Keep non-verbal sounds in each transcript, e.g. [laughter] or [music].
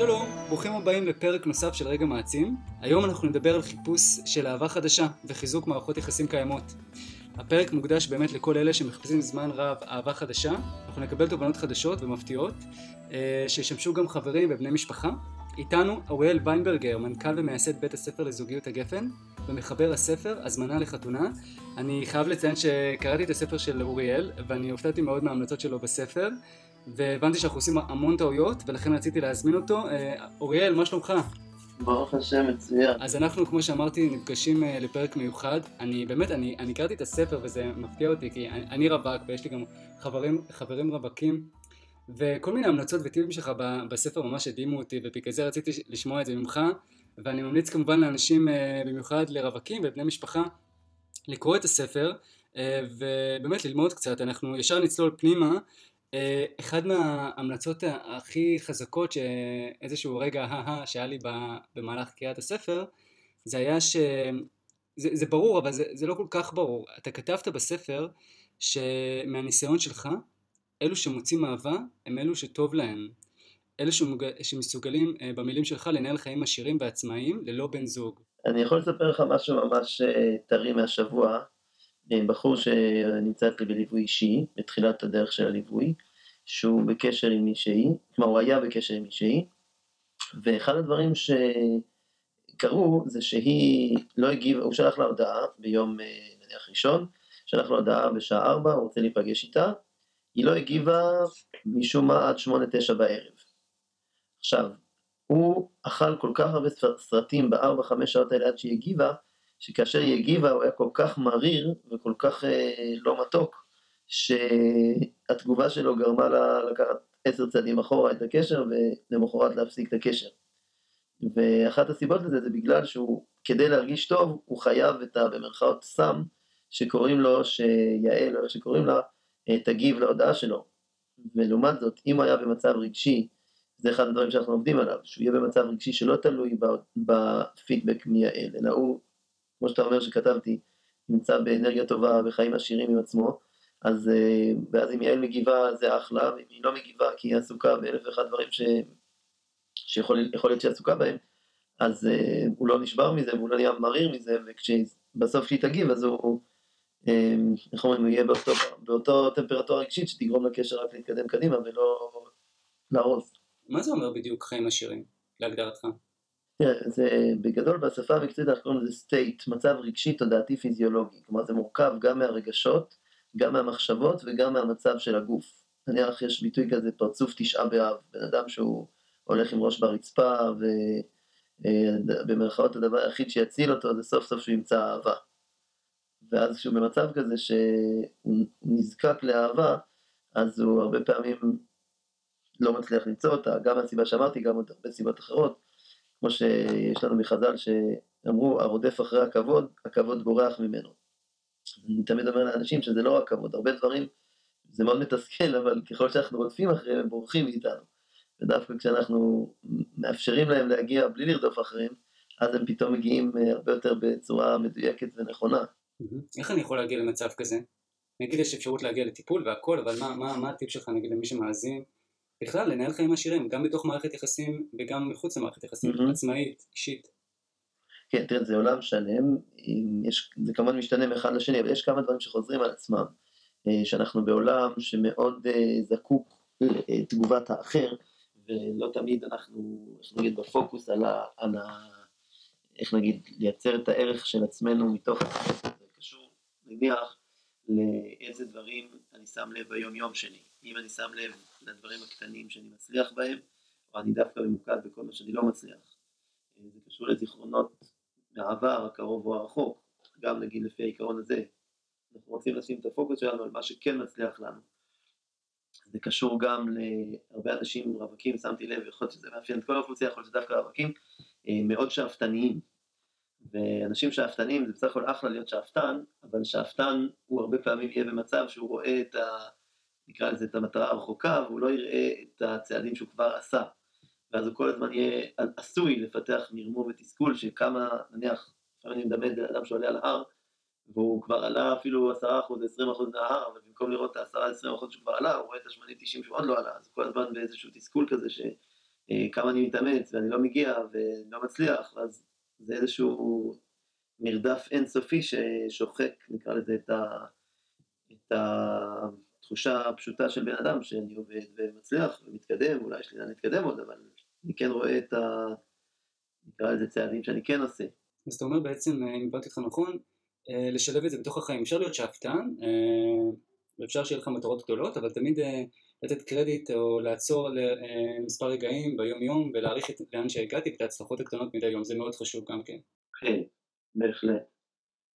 שלום, ברוכים הבאים לפרק נוסף של רגע מעצים. היום אנחנו נדבר על חיפוש של אהבה חדשה וחיזוק מערכות יחסים קיימות. הפרק מוקדש באמת לכל אלה שמחפשים זמן רב אהבה חדשה. אנחנו נקבל תובנות חדשות ומפתיעות, אה, שישמשו גם חברים ובני משפחה. איתנו אוריאל ויינברגר, מנכ"ל ומייסד בית הספר לזוגיות הגפן, ומחבר הספר הזמנה לחתונה. אני חייב לציין שקראתי את הספר של אוריאל, ואני הופתעתי מאוד מההמלצות שלו בספר. והבנתי שאנחנו עושים המון טעויות, ולכן רציתי להזמין אותו. אה, אוריאל, מה שלומך? ברוך השם, מצוין. אז אנחנו, כמו שאמרתי, נפגשים אה, לפרק מיוחד. אני באמת, אני, אני קראתי את הספר וזה מפתיע אותי, כי אני, אני רווק ויש לי גם חברים, חברים רווקים, וכל מיני המלצות וטיפים שלך בספר ממש הדהימו אותי, ובגלל זה רציתי לשמוע את זה ממך, ואני ממליץ כמובן לאנשים, אה, במיוחד לרווקים ובני משפחה, לקרוא את הספר, ובאמת ללמוד קצת. אנחנו ישר נצלול פנימה. אה, אחד מההמלצות הכי חזקות שאיזשהו רגע הא שהיה לי במהלך קריאת הספר זה היה ש... זה, זה ברור אבל זה, זה לא כל כך ברור. אתה כתבת בספר שמהניסיון שלך אלו שמוצאים אהבה הם אלו שטוב להם. אלו שמוג... שמסוגלים אה, במילים שלך לנהל חיים עשירים ועצמאיים ללא בן זוג. אני יכול לספר לך משהו ממש אה, טרי מהשבוע בחור שנמצא אצלי בליווי אישי, בתחילת הדרך של הליווי, שהוא בקשר עם מישהי, כלומר הוא היה בקשר עם מישהי, ואחד הדברים שקרו זה שהיא לא הגיבה, הוא שלח לה הודעה ביום אה, נניח ראשון, שלח לה הודעה בשעה ארבע, הוא רוצה להיפגש איתה, היא לא הגיבה משום מה עד שמונה תשע בערב. עכשיו, הוא אכל כל כך הרבה סרטים בארבע חמש שעות האלה עד שהיא הגיבה, שכאשר היא הגיבה הוא היה כל כך מריר וכל כך אה, לא מתוק, שהתגובה שלו גרמה לה לקחת עשר צעדים אחורה את הקשר ולמחרת להפסיק את הקשר. ואחת הסיבות לזה זה בגלל שהוא, כדי להרגיש טוב, הוא חייב את ה... במרכאות סם, שקוראים לו, שיעל, או איך שקוראים לה, אה, תגיב להודעה שלו. ולעומת זאת, אם הוא היה במצב רגשי, זה אחד הדברים שאנחנו עובדים עליו, שהוא יהיה במצב רגשי שלא תלוי בפידבק מיעל, אלא הוא כמו שאתה אומר שכתבתי, נמצא באנרגיה טובה וחיים עשירים עם עצמו, אז אה, ואז אם יעל מגיבה זה אחלה, ואם היא לא מגיבה כי היא עסוקה באלף ואחד דברים ש... שיכול להיות שהיא עסוקה בהם, אז uh, הוא לא נשבר מזה והוא לא נהיה מריר מזה, ובסוף כשהיא תגיב אז הוא, אה, איך אומרים, הוא יהיה באותו, באותו טמפרטורה רגשית שתגרום לקשר רק להתקדם קדימה ולא להרוס. מה זה אומר בדיוק חיים עשירים, להגדרתך? תראה, זה בגדול בשפה המקצועית אנחנו קוראים לזה state, מצב רגשי תודעתי פיזיולוגי, כלומר זה מורכב גם מהרגשות, גם מהמחשבות וגם מהמצב של הגוף. נניח יש ביטוי כזה פרצוף תשעה באב, בן אדם שהוא הולך עם ראש ברצפה ובמרכאות הדבר היחיד שיציל אותו זה סוף סוף שהוא ימצא אהבה. ואז כשהוא במצב כזה שהוא נזקק לאהבה, אז הוא הרבה פעמים לא מצליח למצוא אותה, גם מהסיבה שאמרתי, גם עוד הרבה סיבות אחרות. כמו שיש לנו מחז"ל שאמרו, הרודף אחרי הכבוד, הכבוד בורח ממנו. אני תמיד אומר לאנשים שזה לא רק כבוד, הרבה דברים, זה מאוד מתסכל, אבל ככל שאנחנו רודפים אחריהם, הם בורחים מאיתנו. ודווקא כשאנחנו מאפשרים להם להגיע בלי לרדוף אחריהם, אז הם פתאום מגיעים אה, הרבה יותר בצורה מדויקת ונכונה. איך אני יכול להגיע למצב כזה? נגיד יש אפשרות להגיע לטיפול והכל, אבל מה, מה, מה הטיפ שלך נגיד למי שמאזין? בכלל לנהל חיים עשירים, גם בתוך מערכת יחסים וגם מחוץ למערכת יחסים, mm-hmm. עצמאית, אישית. כן, תראה, זה עולם שלם, יש, זה כמובן משתנה מאחד לשני, אבל יש כמה דברים שחוזרים על עצמם, אה, שאנחנו בעולם שמאוד אה, זקוק לתגובת האחר, ולא תמיד אנחנו, איך נגיד, בפוקוס על ה... על ה איך נגיד, לייצר את הערך של עצמנו מתוך זה קשור, נניח, לאיזה דברים אני שם לב ביום יום שלי. אם אני שם לב לדברים הקטנים שאני מצליח בהם, או אני דווקא ממוקד בכל מה שאני לא מצליח. אה, זה קשור לזיכרונות מהעבר, הקרוב או הרחוק, גם נגיד לפי העיקרון הזה. אנחנו רוצים לשים את הפוקוס שלנו על מה שכן מצליח לנו. זה קשור גם להרבה אנשים רווקים, שמתי לב, יכול להיות שזה מאפיין את כל האוכלוסייה, יכול להיות שדווקא רווקים, אה, מאוד שאפתניים. ואנשים שאפתנים זה בסך הכל אחלה להיות שאפתן, אבל שאפתן הוא הרבה פעמים יהיה במצב שהוא רואה את ה... נקרא לזה את המטרה הרחוקה, והוא לא יראה את הצעדים שהוא כבר עשה. ואז הוא כל הזמן יהיה עשוי לפתח מרמור ותסכול שכמה, נניח, לפעמים אני מדמה את אדם שעולה על ההר, והוא כבר עלה אפילו 10% 20% מההר, אבל במקום לראות את ה-10-20% שהוא כבר עלה, הוא רואה את ה-80-90 שהוא עוד לא עלה, אז הוא כל הזמן באיזשהו תסכול כזה, ש... כמה אני מתאמץ ואני לא מגיע ולא מצליח, אז זה איזשהו מרדף אינסופי ששוחק, נקרא לזה, את, ה, את התחושה הפשוטה של בן אדם, שאני עובד ומצליח ומתקדם, אולי יש לי לאן להתקדם עוד, אבל אני כן רואה את ה... נקרא לזה צעדים שאני כן עושה. אז אתה אומר בעצם, אם הבנתי אותך נכון, אה, לשלב את זה בתוך החיים. אפשר להיות שאפתן, אה, ואפשר שיהיה לך מטרות גדולות, אבל תמיד אה, לתת קרדיט או לעצור למספר רגעים ביום יום ולהעריך את לאן שהגעתי ואת ההצלחות הקטנות מדי יום, זה מאוד חשוב גם כן. כן, בהחלט,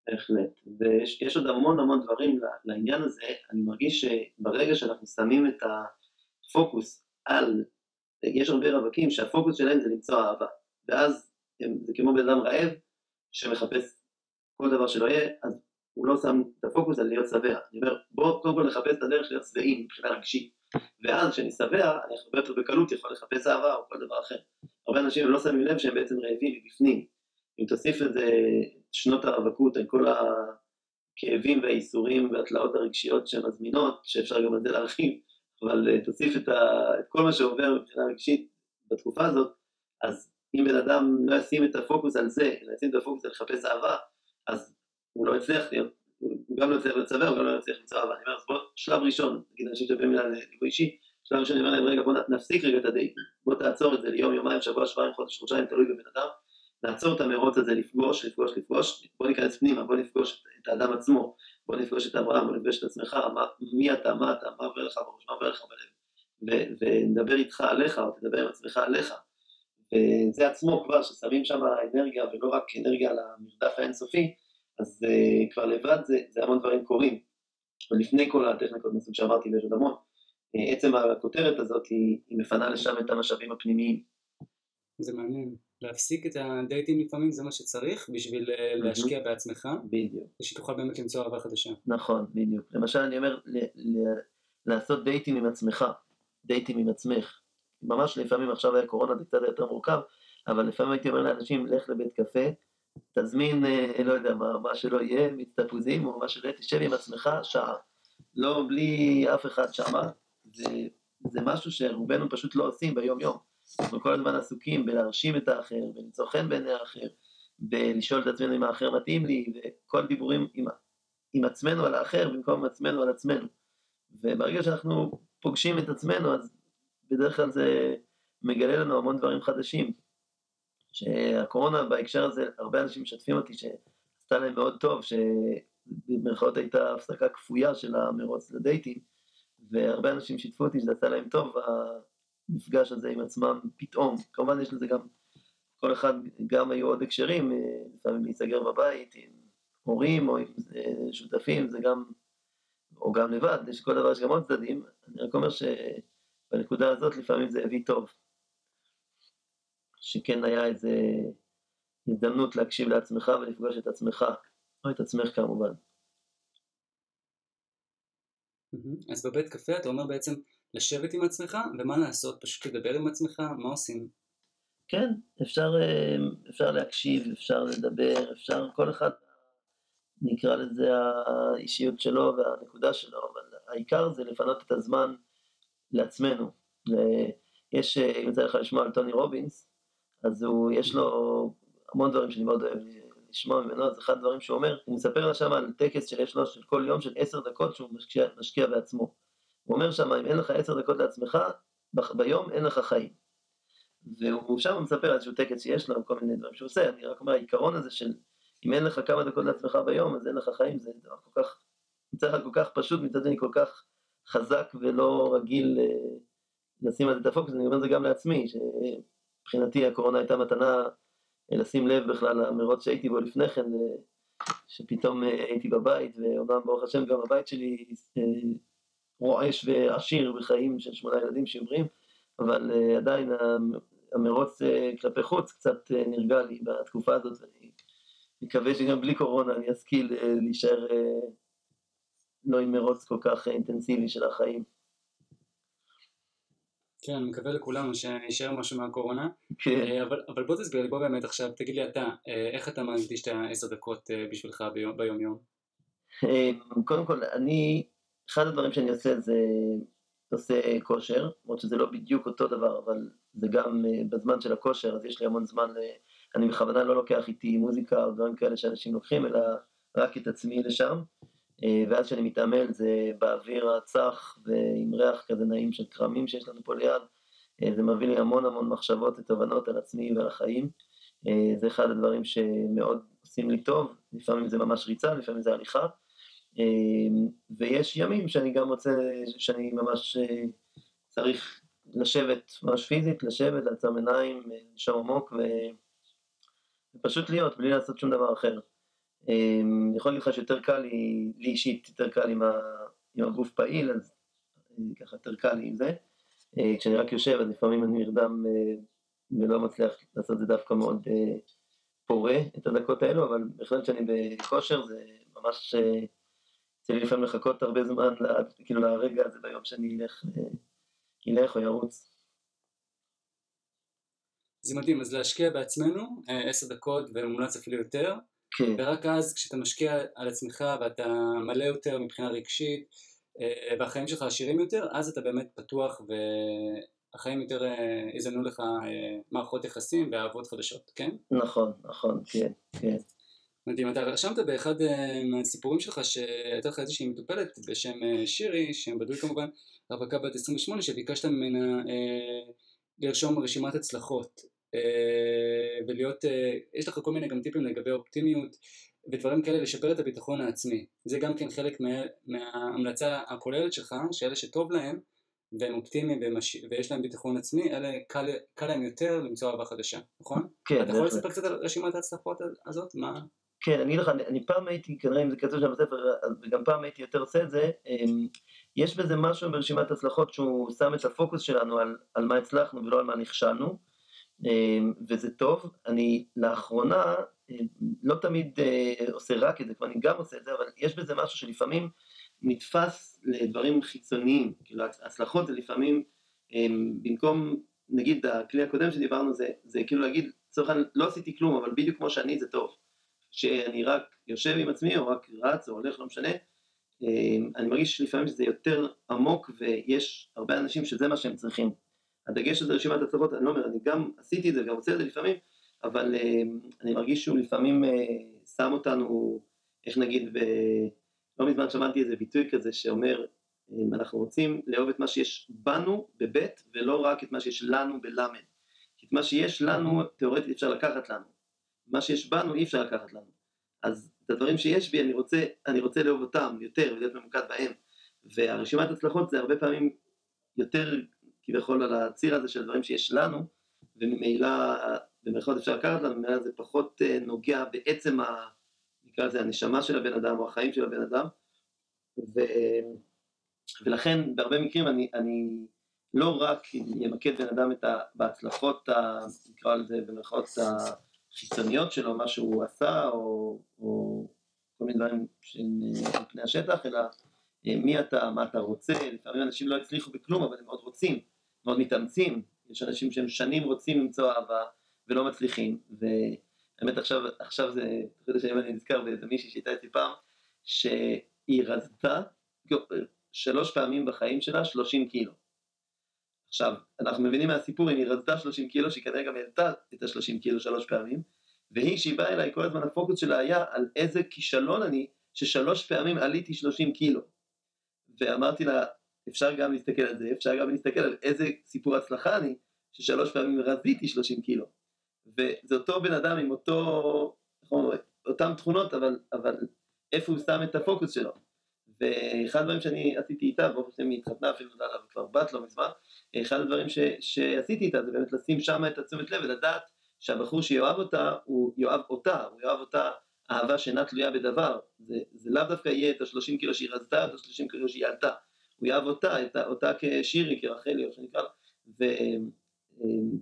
בהחלט. ויש עוד המון המון דברים לעניין הזה, אני מרגיש שברגע שאנחנו שמים את הפוקוס על, יש הרבה רווקים שהפוקוס שלהם זה למצוא אהבה, ואז זה כמו בן אדם רעב שמחפש כל דבר שלא יהיה, אז הוא לא שם את הפוקוס על להיות שבע. אני אומר, בוא קודם כל נחפש את הדרך להיות שבעים מבחינה רגשית. ואז כשאני שבע, אני הרבה יותר בקלות יכול לחפש אהבה או כל דבר אחר. הרבה אנשים לא שמים לב שהם בעצם רעבים מבפנים. אם תוסיף את זה, שנות הרווקות, על כל הכאבים והאיסורים והתלאות הרגשיות שמזמינות, שאפשר גם על זה להרחיב, אבל אה, תוסיף את, ה, את כל מה שעובר מבחינה רגשית בתקופה הזאת, אז אם בן אדם לא ישים את הפוקוס על זה, אלא ישים את הפוקוס על לחפש אהבה, אז הוא לא יצליח להיות, הוא גם לא יצליח לצבא, הוא גם לא יצליח למצוא אהבה. אני אומר, אז בוא, שלב ראשון, נגיד אנשים שבאים מילה לליווי אישי, שלב ראשון אני אומר להם, רגע, בוא נפסיק רגע את הדייטים, בוא תעצור את זה ליום, יומיים, שבוע, שבועיים, חודש, חודשיים, תלוי בבן אדם, נעצור את המרוץ הזה, לפגוש, לפגוש, לפגוש, בוא ניכנס פנימה, בוא נפגוש את האדם עצמו, בוא נפגוש את אברהם, בוא נפגש את עצמך, מה, מי אתה, מה אתה, מה עובר לך בראש, מה עובר לך בלב, ונדבר איתך עליך, או תדבר עם עצמך עליך, וזה עצמו כבר, ששמים שם אנרגיה, ולא רק אנרגיה על המרדף האינסופי, אז uh, כבר לבד זה, זה המון דברים קורים. ולפני כל הטכניקות מסוג שאמרתי ויש עוד המון, uh, עצם הכותרת הזאת היא, היא מפנה לשם את המשאבים הפנימיים. זה מעניין. להפסיק את הדייטים לפעמים זה מה שצריך בשביל mm-hmm. להשקיע בעצמך. בדיוק. ושתוכל באמת למצוא אהבה חדשה. נכון, בדיוק. למשל אני אומר לעשות דייטים עם עצמך, דייטים עם עצמך. ממש לפעמים עכשיו היה קורונה זה קצת יותר מורכב, אבל לפעמים הייתי אומר לאנשים לך לבית קפה, תזמין, אה, לא יודע מה, מה שלא יהיה, מיץ תפוזים או מה שלא יהיה, תשב עם עצמך שעה. לא בלי אף אחד שמה, זה, זה משהו שרובנו פשוט לא עושים ביום יום. אנחנו כל הזמן עסוקים בלהרשים את האחר, בלמצוא חן בעיני האחר, בלשאול את עצמנו אם האחר מתאים לי, וכל דיבורים עם, עם עצמנו על האחר במקום עצמנו על עצמנו. וברגע שאנחנו פוגשים את עצמנו, אז בדרך כלל זה מגלה לנו המון דברים חדשים. שהקורונה בהקשר הזה, הרבה אנשים משתפים אותי שעשתה להם מאוד טוב, שבמירכאות הייתה הפסקה כפויה של המרוץ לדייטים, והרבה אנשים שיתפו אותי שזה עשה להם טוב, המפגש הזה עם עצמם פתאום. כמובן יש לזה גם, כל אחד, גם היו עוד הקשרים, לפעמים להיסגר בבית עם הורים או עם שותפים, זה גם, או גם לבד, יש כל דבר, יש גם עוד צדדים. אני רק אומר שבנקודה הזאת לפעמים זה הביא טוב. שכן היה איזה הזדמנות להקשיב לעצמך ולפגוש את עצמך, או את עצמך כמובן. אז בבית קפה אתה אומר בעצם לשבת עם עצמך, ומה לעשות? פשוט לדבר עם עצמך? מה עושים? כן, אפשר, אה, אפשר להקשיב, אפשר לדבר, אפשר, כל אחד נקרא לזה האישיות שלו והנקודה שלו, אבל העיקר זה לפנות את הזמן לעצמנו. יש, אם יצא לך לשמוע על טוני רובינס, אז הוא, יש לו המון דברים שאני מאוד אוהב לשמוע ממנו, אז אחד הדברים שהוא אומר, הוא מספר לה שם על טקס שיש לו של כל יום של עשר דקות שהוא משקיע, משקיע בעצמו. הוא אומר שם, אם אין לך עשר דקות לעצמך, ביום אין לך חיים. והוא שם מספר על איזשהו טקס שיש לו, כל מיני דברים שהוא עושה, אני רק אומר, העיקרון הזה של אם אין לך כמה דקות לעצמך ביום, אז אין לך חיים, זה דבר כל כך, מצד אחד כל כך פשוט, מצד שני כל כך חזק ולא רגיל אה, לשים על זה את הפוקוס, אני אומר את זה גם לעצמי, ש... מבחינתי הקורונה הייתה מתנה אה, לשים לב בכלל למרוץ שהייתי בו לפני כן, אה, שפתאום הייתי בבית, ואומנם ברוך השם גם הבית שלי רועש ועשיר בחיים של שמונה ילדים שעוברים, אבל עדיין המרוץ כלפי חוץ קצת נרגע לי בתקופה הזאת, ואני מקווה שגם בלי קורונה אני אשכיל להישאר לא עם מרוץ כל כך אינטנסיבי של החיים. כן, אני מקווה לכולנו שישאר משהו מהקורונה. כן. אה, אבל, אבל בוא תסביר לי, בוא באמת עכשיו, תגיד לי אתה, אה, איך אתה מקדיש את העשר דקות אה, בשבילך ביום יום? קודם כל, אני, אחד הדברים שאני עושה זה, עושה כושר, למרות שזה לא בדיוק אותו דבר, אבל זה גם אה, בזמן של הכושר, אז יש לי המון זמן, אני בכוונה לא לוקח איתי מוזיקה או דברים כאלה שאנשים לוקחים, אלא רק את עצמי לשם, אה, ואז כשאני מתעמל זה באוויר הצח ועם ריח כזה נעים של כרמים שיש לנו פה ליד, זה מביא לי המון המון מחשבות ותובנות על עצמי ועל החיים. זה אחד הדברים שמאוד עושים לי טוב, לפעמים זה ממש ריצה, לפעמים זה הליכה. אמ, ויש ימים שאני גם רוצה, שאני ממש אה, צריך לשבת, ממש פיזית, לשבת, לעצום עיניים, לנשום עמוק ו... ופשוט להיות, בלי לעשות שום דבר אחר. אמ, אני יכול להגיד לך שיותר קל לי, לי אישית, יותר קל עם, ה, עם הגוף פעיל, אז אה, ככה יותר קל לי עם זה. אה, כשאני רק יושב, אז לפעמים אני נרדם ולא מצליח לעשות את זה דווקא מאוד פורה את הדקות האלו, אבל בהחלט כשאני בכושר זה ממש צריך לפעמים לחכות הרבה זמן, כאילו לרגע הזה ביום שאני אלך, אה, אלך או ירוץ. זה מדהים, אז להשקיע בעצמנו אה, עשר דקות ומומלץ אפילו יותר, כן. ורק אז כשאתה משקיע על עצמך ואתה מלא יותר מבחינה רגשית אה, והחיים שלך עשירים יותר, אז אתה באמת פתוח והחיים יותר יזמנו לך מערכות יחסים ואהבות חדשות, כן? נכון, נכון, כן, כן. מדהים, אתה רשמת באחד אה, מהסיפורים שלך שהייתה לך איזושהי מטופלת בשם אה, שירי, שם בדוי כמובן, רווקה בת 28, שביקשת ממנה אה, לרשום רשימת הצלחות אה, ולהיות, אה, יש לך כל מיני גם טיפים לגבי אופטימיות ודברים כאלה לשפר את הביטחון העצמי, זה גם כן חלק מה, מההמלצה הכוללת שלך, שאלה שטוב להם והם אופטימיים ומש... ויש להם ביטחון עצמי, אלה קל, קל להם יותר למצוא אהבה חדשה, נכון? כן, אתה יכול לספר קצת על רשימת ההצלחות הזאת? מה? כן, אני אגיד לך, אני פעם הייתי, כנראה אם זה כתוב שם בספר, וגם פעם הייתי יותר עושה את זה, אמ, יש בזה משהו ברשימת הצלחות שהוא שם את הפוקוס שלנו על, על מה הצלחנו ולא על מה נכשלנו, אמ, וזה טוב. אני לאחרונה אמ, לא תמיד אה, עושה רק את זה, כבר אני גם עושה את זה, אבל יש בזה משהו שלפעמים נתפס לדברים חיצוניים, כאילו הצלחות זה לפעמים, במקום, נגיד הכלי הקודם שדיברנו זה, זה כאילו להגיד, לצורך העניין לא עשיתי כלום, אבל בדיוק כמו שאני זה טוב. שאני רק יושב עם עצמי או רק רץ או הולך, לא משנה, אמ, אני מרגיש לפעמים שזה יותר עמוק ויש הרבה אנשים שזה מה שהם צריכים. הדגש הזה רשימת הצלחות, אני לא אומר, אני גם עשיתי את זה וגם עושה את זה לפעמים, אבל אמ, אני מרגיש שהוא לפעמים אה, שם אותנו, איך נגיד, ב... לא מזמן שמעתי איזה ביטוי כזה שאומר, אמ, אנחנו רוצים לאהוב את מה שיש בנו בבית ולא רק את מה שיש לנו בלמד. כי את מה שיש לנו תאורטית אפשר לקחת לנו. מה שיש בנו אי אפשר לקחת לנו. אז את הדברים שיש בי אני רוצה, אני רוצה לאהוב אותם יותר ולהיות ממוקד בהם. והרשימת הצלחות זה הרבה פעמים יותר כביכול על הציר הזה של הדברים שיש לנו, וממילא במירכאות אפשר לקחת לנו, ממילא זה פחות אה, נוגע בעצם ה... נקרא לזה הנשמה של הבן אדם או החיים של הבן אדם. ו... ולכן בהרבה מקרים אני, אני לא רק אמקד בן אדם את ה... בהצלחות, ה... נקרא לזה במירכאות החיצוניות שלו, מה שהוא עשה, או, או כל מיני דברים שהם אה, על פני השטח, אלא אה, מי אתה, מה אתה רוצה, לפעמים אנשים לא הצליחו בכלום, אבל הם מאוד רוצים, מאוד מתאמצים, יש אנשים שהם שנים רוצים למצוא אהבה ולא מצליחים, והאמת עכשיו, עכשיו זה, אתה יודע שאני נזכר באיזה מישהי שהייתה אצלי פעם, שהיא רזתה שלוש פעמים בחיים שלה 30 קילו. עכשיו, אנחנו מבינים מהסיפור, אם היא רזתה 30 קילו, שהיא כנראה גם העלתה את ה-30 קילו שלוש פעמים, והיא, שהיא באה אליי, כל הזמן הפוקוס שלה היה על איזה כישלון אני, ששלוש פעמים עליתי 30 קילו. ואמרתי לה, אפשר גם להסתכל על זה, אפשר גם להסתכל על איזה סיפור הצלחה אני, ששלוש פעמים רזיתי 30 קילו. וזה אותו בן אדם עם אותו, נכון, אותן תכונות, אבל, אבל איפה הוא שם את הפוקוס שלו. ואחד הדברים שאני עשיתי איתה, ברוך השם היא התחתנה אפילו נולדה לה כבר בת לא מזמן, אחד הדברים ש, שעשיתי איתה זה באמת לשים שם את התשומת לב ולדעת שהבחור שיאהב אותה, הוא יאהב אותה, הוא יאהב אותה אהבה שאינה תלויה בדבר, זה, זה לאו דווקא יהיה את השלושים קילו שהיא רזתה, את השלושים קילו שהיא עלתה, הוא יאהב אותה, את, אותה כשירי, כרחלי, או שנקרא לה,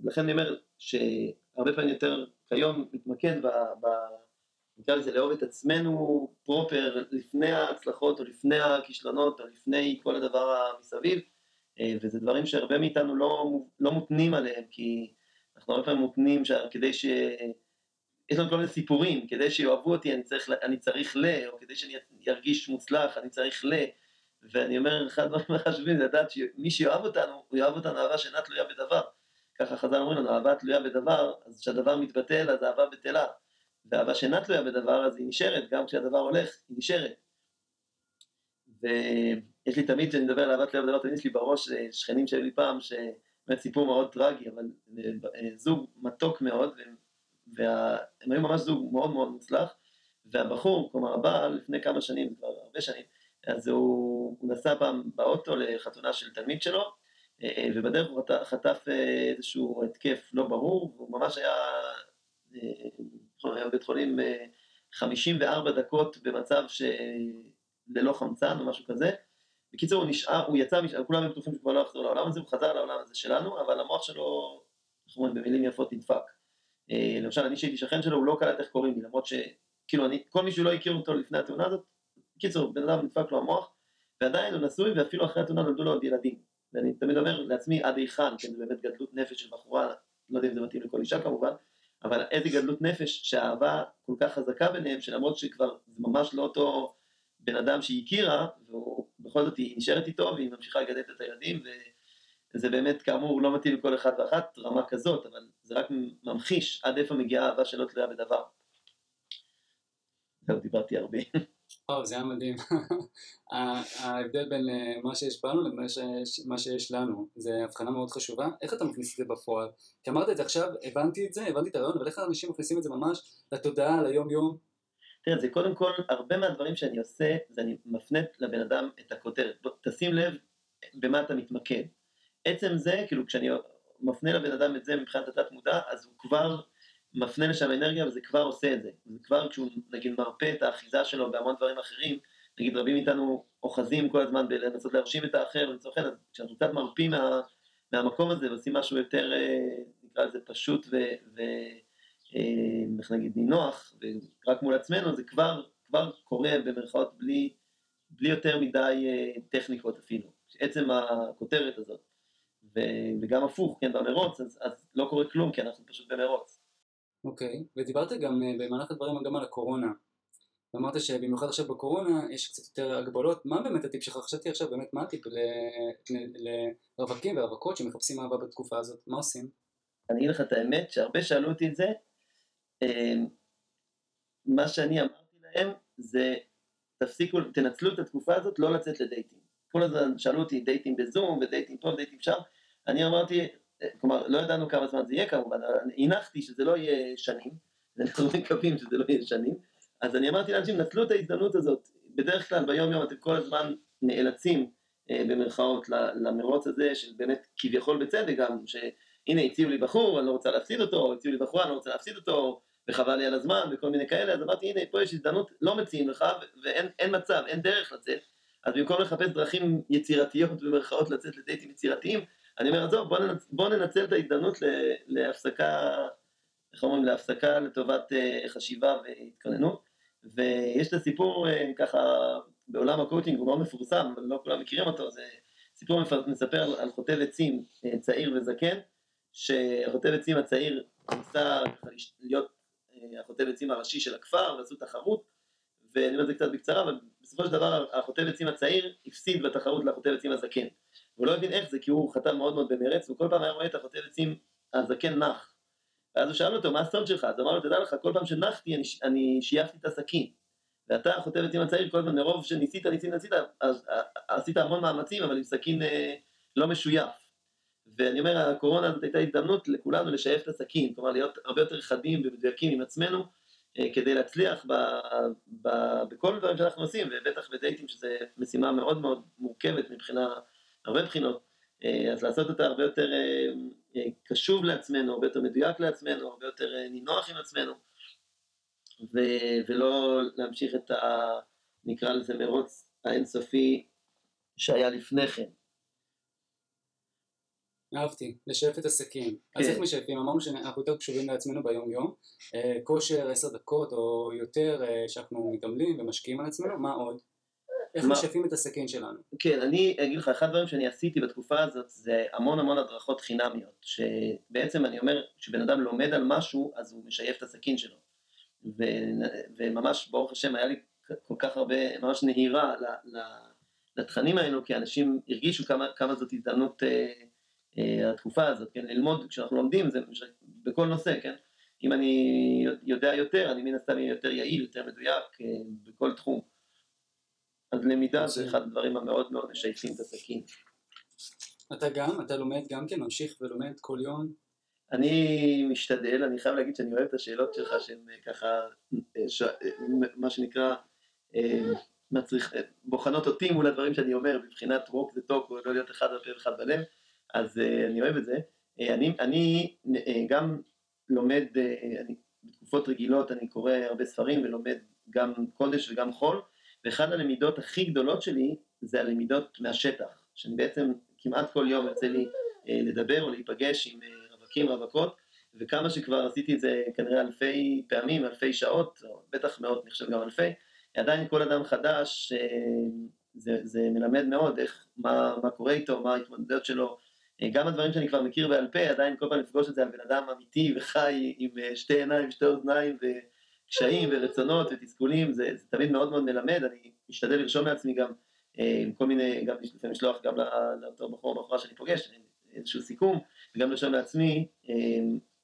ולכן אני אומר שהרבה פעמים יותר כיום מתמקד ב... ב נקרא לזה לאהוב את עצמנו פרופר לפני ההצלחות או לפני הכישלונות או לפני כל הדבר המסביב אה, וזה דברים שהרבה מאיתנו לא, לא מותנים עליהם כי אנחנו הרבה פעמים מותנים כדי ש... יש לנו כל מיני סיפורים, כדי שיאהבו אותי אני צריך, אני צריך ל, או כדי שאני ארגיש מוצלח אני צריך ל, ואני אומר, אחד הדברים החשובים זה לדעת שמי שיאהב אותנו, הוא יאהב אותנו אהבה שאינה תלויה בדבר. ככה חז"ל אומרים לנו, אהבה תלויה בדבר, אז כשהדבר מתבטל, אז אהבה בטלה. ואהבה שאינה תלויה בדבר, אז היא נשארת, גם כשהדבר הולך, היא נשארת. ויש לי תמיד, כשאני מדבר על אהבה תלויה בדבר, תמיד יש לי בראש אה, שכנים שהיו לי פעם, שבאמת סיפור מאוד טרגי, אבל אה, זוג מתוק מאוד, והם היו ממש זוג מאוד מאוד מוצלח, והבחור, כלומר הבעל, לפני כמה שנים, כבר הרבה שנים, אז הוא, הוא נסע פעם באוטו לחתונה של תלמיד שלו, אה, ובדרך הוא חטף איזשהו התקף לא ברור, והוא ממש היה, היה בבית חולים 54 דקות במצב ללא חמצן או משהו כזה. בקיצור, הוא נשאר, הוא יצא, כולם בטוחים שהוא כבר לא יחזור לעולם הזה, הוא חזר לעולם הזה שלנו, אבל המוח שלו, איך אומרים, במילים יפות נדפק. אה, למשל, אני שהייתי שכן שלו, הוא לא קלט איך קוראים לי, למרות שכאילו, אני, כל מי שלא הכיר אותו לפני התאונה הזאת, בקיצור, בן אדם נדפק לו המוח, ועדיין הוא נשוי, ואפילו אחרי התאונה נולדו לו עוד ילדים. ואני תמיד אומר לעצמי, עד היכן, כן, זה באמת גדלות נפש של בחורה, לא יודע אם זה מתאים לכל אישה כמובן, אבל איזה גדלות נפש שהאהבה כל כך חזקה ביניהם, שלמרות שכבר זה ממש לא אותו בן אדם שהיא הכירה, ובכל זאת היא נשארת איתו והיא ממשיכה לגדל את הילדים, וזה באמת כאמור לא מתאים לכל אחד ואחת רמה כזאת, אבל זה רק ממחיש עד איפה מגיעה אהבה שלא תלויה בדבר. זהו, דיברתי הרבה. וואו, זה היה מדהים. [laughs] ההבדל בין אה, מה שיש בנו למה שיש לנו, זה הבחנה מאוד חשובה. איך אתה מכניס את זה בפועל? כי אמרת את זה עכשיו, הבנתי את זה, הבנתי את הרעיון, אבל איך האנשים מכניסים את זה ממש לתודעה, ליום-יום? תראה, זה קודם כל, הרבה מהדברים שאני עושה, זה אני מפנה לבן אדם את הכותרת. תשים לב במה אתה מתמקד. עצם זה, כאילו, כשאני מפנה לבן אדם את זה מבחינת התת מודע, אז הוא כבר מפנה לשם אנרגיה וזה כבר עושה את זה. זה כבר כשהוא, נגיד, מרפא את האחיזה שלו בהמון דברים אחרים, נגיד, רבים מאיתנו אוחזים כל הזמן בלנסות להרשים את האחר, ולצורך העניין, כשאנחנו קצת מרפים מה, מהמקום הזה ועושים משהו יותר, אה, נקרא לזה, פשוט ו... ו אה, איך נגיד, נינוח, ורק מול עצמנו, זה כבר, כבר קורה במרכאות בלי, בלי יותר מדי אה, טכניקות אפילו. עצם הכותרת הזאת. וגם הפוך, כן, במרוץ, אז, אז לא קורה כלום, כי אנחנו פשוט במרוץ. אוקיי, okay. ודיברת גם אה, במהלך הדברים גם על הקורונה. ואמרת שבמיוחד עכשיו בקורונה יש קצת יותר הגבלות, מה באמת הטיפ שלך? חשבתי עכשיו באמת מה הטיפ לרווקים ורווקות שמחפשים אהבה בתקופה הזאת, מה עושים? אני אגיד לך את האמת, שהרבה שאלו אותי את זה, אמ, מה שאני אמרתי להם זה תפסיקו, תנצלו את התקופה הזאת לא לצאת לדייטים. כל הזמן שאלו אותי דייטים בזום ודייטים פה ודייטים שם, אני אמרתי, כלומר לא ידענו כמה זמן זה יהיה כמובן, הנחתי שזה לא יהיה שנים, [laughs] אנחנו מקווים שזה לא יהיה שנים, אז אני אמרתי לאנשים, נצלו את ההזדמנות הזאת, בדרך כלל ביום יום אתם כל הזמן נאלצים אה, במרכאות למרוץ הזה של באמת כביכול בצדק גם, שהנה הציעו לי בחור, אני לא רוצה להפסיד אותו, הציעו לי בחורה, אני לא רוצה להפסיד אותו, וחבל לי על הזמן וכל מיני כאלה, אז אמרתי הנה פה יש הזדמנות, לא מציעים לך ואין מצב, אין דרך לצאת, אז במקום לחפש דרכים יצירתיות [laughs] במרכאות לצאת לדייטים יצירתיים, אני אומר עזוב בוא, ננצ... בוא ננצל את ההזדמנות להפסקה, איך אומרים, להפסקה לטובת uh, חשיבה והתכוננות, ויש את הסיפור אה, ככה בעולם הקואוצ'ינג הוא מאוד מפורסם, אבל לא כולם מכירים אותו, זה סיפור מספר על חוטב עצים אה, צעיר וזקן, שחוטב עצים הצעיר ניסה להיות החוטב עצים הראשי של הכפר, ועשו תחרות, ואני אומר את זה קצת בקצרה, אבל בסופו של דבר החוטב עצים הצעיר הפסיד בתחרות לחוטב עצים הזקן. והוא לא הבין איך זה, כי הוא חטב מאוד מאוד במרץ, וכל פעם היה רואה את החוטב עצים הזקן נח. ואז הוא שאל אותו, מה הסוד שלך? אז הוא אמר לו, תדע לך, כל פעם שנחתי, אני, אני שייפתי את הסכין. ואתה, חוטב עצים הצעיר, כל הזמן מרוב שניסית, ניסית, ניסית, אז עשית המון מאמצים, אבל עם סכין אה, לא משויף. ואני אומר, הקורונה הזאת הייתה הזדמנות לכולנו לשייף את הסכין, כלומר להיות הרבה יותר חדים ומדויקים עם עצמנו, אה, כדי להצליח ב, ב, בכל הדברים שאנחנו עושים, ובטח בדייטים שזו משימה מאוד מאוד מורכבת מבחינה, הרבה בחינות, אה, אז לעשות אותה הרבה יותר אה, קשוב לעצמנו, הרבה יותר מדויק לעצמנו, הרבה יותר נינוח עם עצמנו, ו, ולא להמשיך את ה... נקרא לזה מרוץ האינסופי שהיה לפני כן. אהבתי, לשאף את הסכין. אז איך כן. משאפים? אמרנו שאנחנו יותר קשובים לעצמנו ביום יום. אה, כושר עשר דקות או יותר אה, שאנחנו מתעמלים ומשקיעים על עצמנו, מה עוד? איך משאפים את הסכין שלנו? כן, אני אגיד לך, אחד הדברים שאני עשיתי בתקופה הזאת זה המון המון הדרכות חינמיות, שבעצם אני אומר, כשבן אדם לומד על משהו, אז הוא משייף את הסכין שלו. וממש, ברוך השם, היה לי כל כך הרבה, ממש נהירה לתכנים האלו, כי אנשים הרגישו כמה, כמה זאת הזדמנות אה, התקופה הזאת, כן, ללמוד כשאנחנו לומדים, זה בכל נושא, כן, אם אני יודע יותר, אני מן הסתם אהיה יותר יעיל, יותר מדויק אה, בכל תחום. אז למידה זה אחד הדברים המאוד מאוד משייכים את הסכין. אתה גם, אתה לומד גם כן, ממשיך ולומד כל יום? אני משתדל, אני חייב להגיד שאני אוהב את השאלות שלך שהן ככה, ש... מה שנקרא, מצריך, בוחנות אותי מול הדברים שאני אומר, מבחינת walk the talk, או לא להיות אחד בפה ואחד בלב, אז אני אוהב את זה. אני, אני גם לומד, אני, בתקופות רגילות אני קורא הרבה ספרים ולומד גם קודש וגם חול, ואחת הלמידות הכי גדולות שלי זה הלמידות מהשטח, שאני בעצם כמעט כל יום יוצא לי לדבר או להיפגש עם רווקים, רווקות, וכמה שכבר עשיתי את זה כנראה אלפי פעמים, אלפי שעות, או בטח מאות, אני חושב גם אלפי, עדיין כל אדם חדש, זה, זה מלמד מאוד איך, מה, מה קורה איתו, מה ההתמודדות שלו, גם הדברים שאני כבר מכיר בעל פה, עדיין כל פעם לפגוש את זה על בן אדם אמיתי וחי עם שתי עיניים, שתי אוזניים וקשיים ורצונות ותסכולים, זה, זה תמיד מאוד מאוד מלמד, אני משתדל לרשום לעצמי גם עם כל מיני, גם לשלוח גם לאותו בחור או בחורה שאני פוגש, איזשהו סיכום, וגם לרשום לעצמי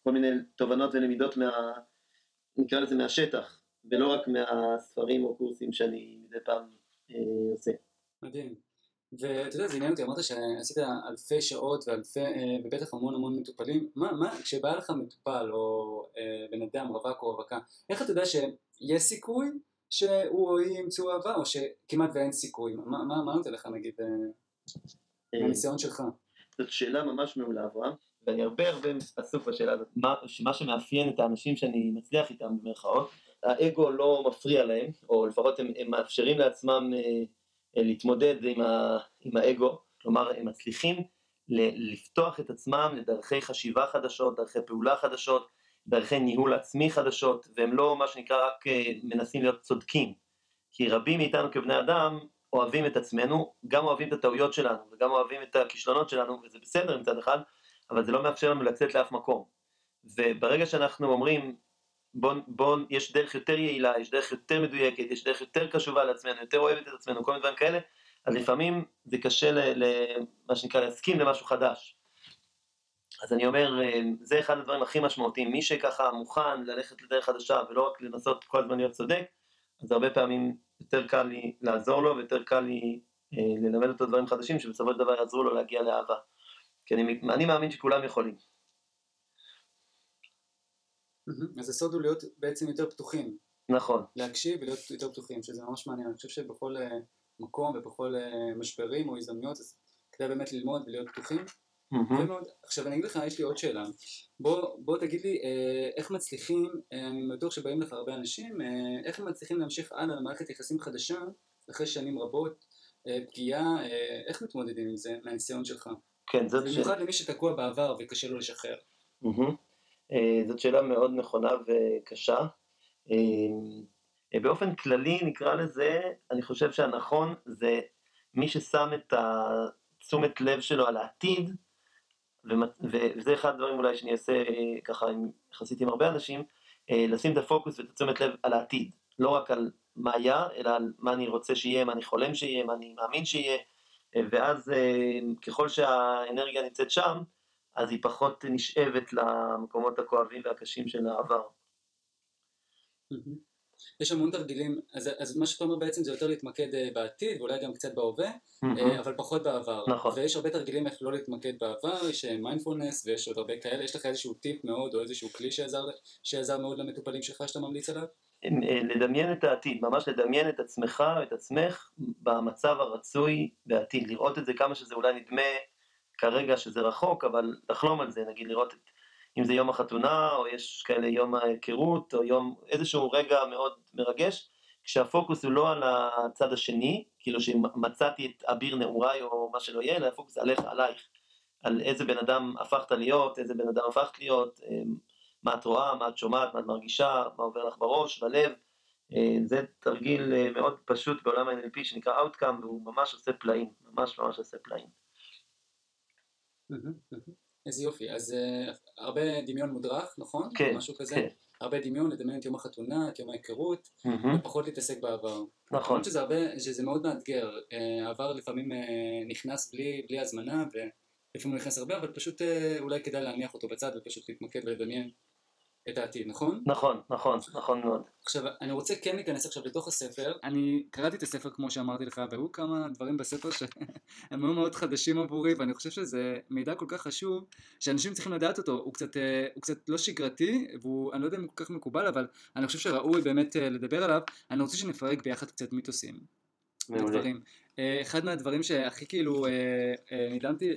כל מיני תובנות ולמידות מה, נקרא לזה מהשטח, ולא רק מהספרים או קורסים שאני מדי פעם אה, עושה. מדהים. ואתה יודע, זה עניין אותי, אמרת שעשית אלפי שעות ואלפי, אה, ובטח המון המון מטופלים, מה, מה, כשבא לך מטופל או אה, בן אדם, רווק או רווקה, איך אתה יודע שיש סיכוי שהוא או היא ימצאו אהבה, או שכמעט ואין סיכוי? מה, מה, מה נותן לך נגיד, אה, אה, מהניסיון שלך? זאת שאלה ממש מעולה, אברהם. ואני הרבה הרבה עסוק בשאלה הזאת, מה, מה שמאפיין את האנשים שאני מצליח איתם במרכאות, האגו לא מפריע להם, או לפחות הם, הם מאפשרים לעצמם אה, אה, להתמודד עם, ה, עם האגו, כלומר הם מצליחים לפתוח את עצמם לדרכי חשיבה חדשות, דרכי פעולה חדשות, דרכי ניהול עצמי חדשות, והם לא מה שנקרא רק אה, מנסים להיות צודקים, כי רבים מאיתנו כבני אדם אוהבים את עצמנו, גם אוהבים את הטעויות שלנו וגם אוהבים את הכישלונות שלנו, וזה בסדר מצד אחד, אבל זה לא מאפשר לנו לצאת לאף מקום. וברגע שאנחנו אומרים, בוא, בוא, יש דרך יותר יעילה, יש דרך יותר מדויקת, יש דרך יותר קשובה לעצמנו, יותר אוהבת את עצמנו, כל מיני דברים כאלה, אז לפעמים זה קשה למה שנקרא להסכים למשהו חדש. אז אני אומר, זה אחד הדברים הכי משמעותיים, מי שככה מוכן ללכת לדרך חדשה ולא רק לנסות כל הזמן להיות צודק, אז הרבה פעמים יותר קל לי לעזור לו ויותר קל לי אה, ללמד אותו דברים חדשים שבסופו של דבר יעזרו לו להגיע לאהבה. כי אני, אני מאמין שכולם יכולים. אז הסוד הוא להיות בעצם יותר פתוחים. נכון. להקשיב ולהיות יותר פתוחים, שזה ממש מעניין. אני חושב שבכל uh, מקום ובכל uh, משברים או הזדמנויות, אז כדאי באמת ללמוד ולהיות פתוחים. Mm-hmm. מאוד. עכשיו אני אגיד לך, יש לי עוד שאלה. בוא, בוא תגיד לי, אה, איך מצליחים, אה, אני בטוח שבאים לך הרבה אנשים, אה, איך הם מצליחים להמשיך הלאה למערכת יחסים חדשה, אחרי שנים רבות, אה, פגיעה, אה, איך מתמודדים עם זה מהניסיון שלך? כן, זאת שאלה. במיוחד למי שתקוע בעבר וקשה לו לשחרר. אה, זאת שאלה מאוד נכונה וקשה. אה, באופן כללי נקרא לזה, אני חושב שהנכון זה מי ששם את תשומת לב שלו על העתיד, וזה אחד הדברים אולי שאני אעשה אה, ככה יחסית עם הרבה אנשים, לשים את הפוקוס ואת התשומת לב על העתיד, לא רק על מה היה, אלא על מה אני רוצה שיהיה, מה אני חולם שיהיה, מה אני מאמין שיהיה, ואז אה, ככל שהאנרגיה נמצאת שם, אז היא פחות נשאבת למקומות הכואבים והקשים של העבר. יש המון תרגילים, אז, אז מה שאתה אומר בעצם זה יותר להתמקד אה, בעתיד ואולי גם קצת בהווה, אבל פחות בעבר. נכון. ויש הרבה תרגילים איך לא להתמקד בעבר, יש מיינדפולנס ויש עוד הרבה כאלה, יש לך איזשהו טיפ מאוד או איזשהו כלי שעזר, שעזר מאוד למטופלים שלך שאתה ממליץ עליו? אה, לדמיין את העתיד, ממש לדמיין את עצמך, את עצמך, במצב הרצוי בעתיד, לראות את זה כמה שזה אולי נדמה כרגע שזה רחוק, אבל לחלום על זה, נגיד לראות את, אם זה יום החתונה, או יש כאלה יום ההיכרות, או יום, איזשהו רגע מאוד מרגש, כשהפוקוס הוא לא על הצד השני, כאילו שמצאתי את אביר נעוריי או מה שלא יהיה, אלא הפוקוס עליך, עלייך, על איזה בן אדם הפכת להיות, איזה בן אדם הפכת להיות, אה, מה את רואה, מה את שומעת, מה את מרגישה, מה עובר לך בראש, בלב. אה, זה תרגיל אה, מאוד פשוט בעולם ה-NLP שנקרא Outcome, והוא ממש עושה פלאים, ממש ממש עושה פלאים. איזה יופי, אז uh, הרבה דמיון מודרך, נכון? כן, משהו כזה? כן. הרבה דמיון, לדמיין את יום החתונה, את יום ההיכרות, ופחות להתעסק בעבר. נכון. שזה הרבה, שזה מאוד מאתגר, אה, העבר לפעמים אה, נכנס בלי, בלי הזמנה, ולפעמים הוא נכנס הרבה, אבל פשוט אולי כדאי להניח אותו בצד ופשוט להתמקד ולדמיין את העתיד, נכון? נכון, נכון, נכון מאוד. עכשיו, אני רוצה כן להיכנס עכשיו לתוך הספר. אני קראתי את הספר כמו שאמרתי לך, והיו כמה דברים בספר שהם היו מאוד חדשים עבורי, ואני חושב שזה מידע כל כך חשוב, שאנשים צריכים לדעת אותו. הוא קצת, אה, הוא קצת לא שגרתי, ואני לא יודע אם הוא כל כך מקובל, אבל אני חושב שראוי באמת אה, לדבר עליו. אני רוצה שנפרק ביחד קצת מיתוסים. מעולה. ודברים. אה, אחד מהדברים שהכי כאילו נדהמתי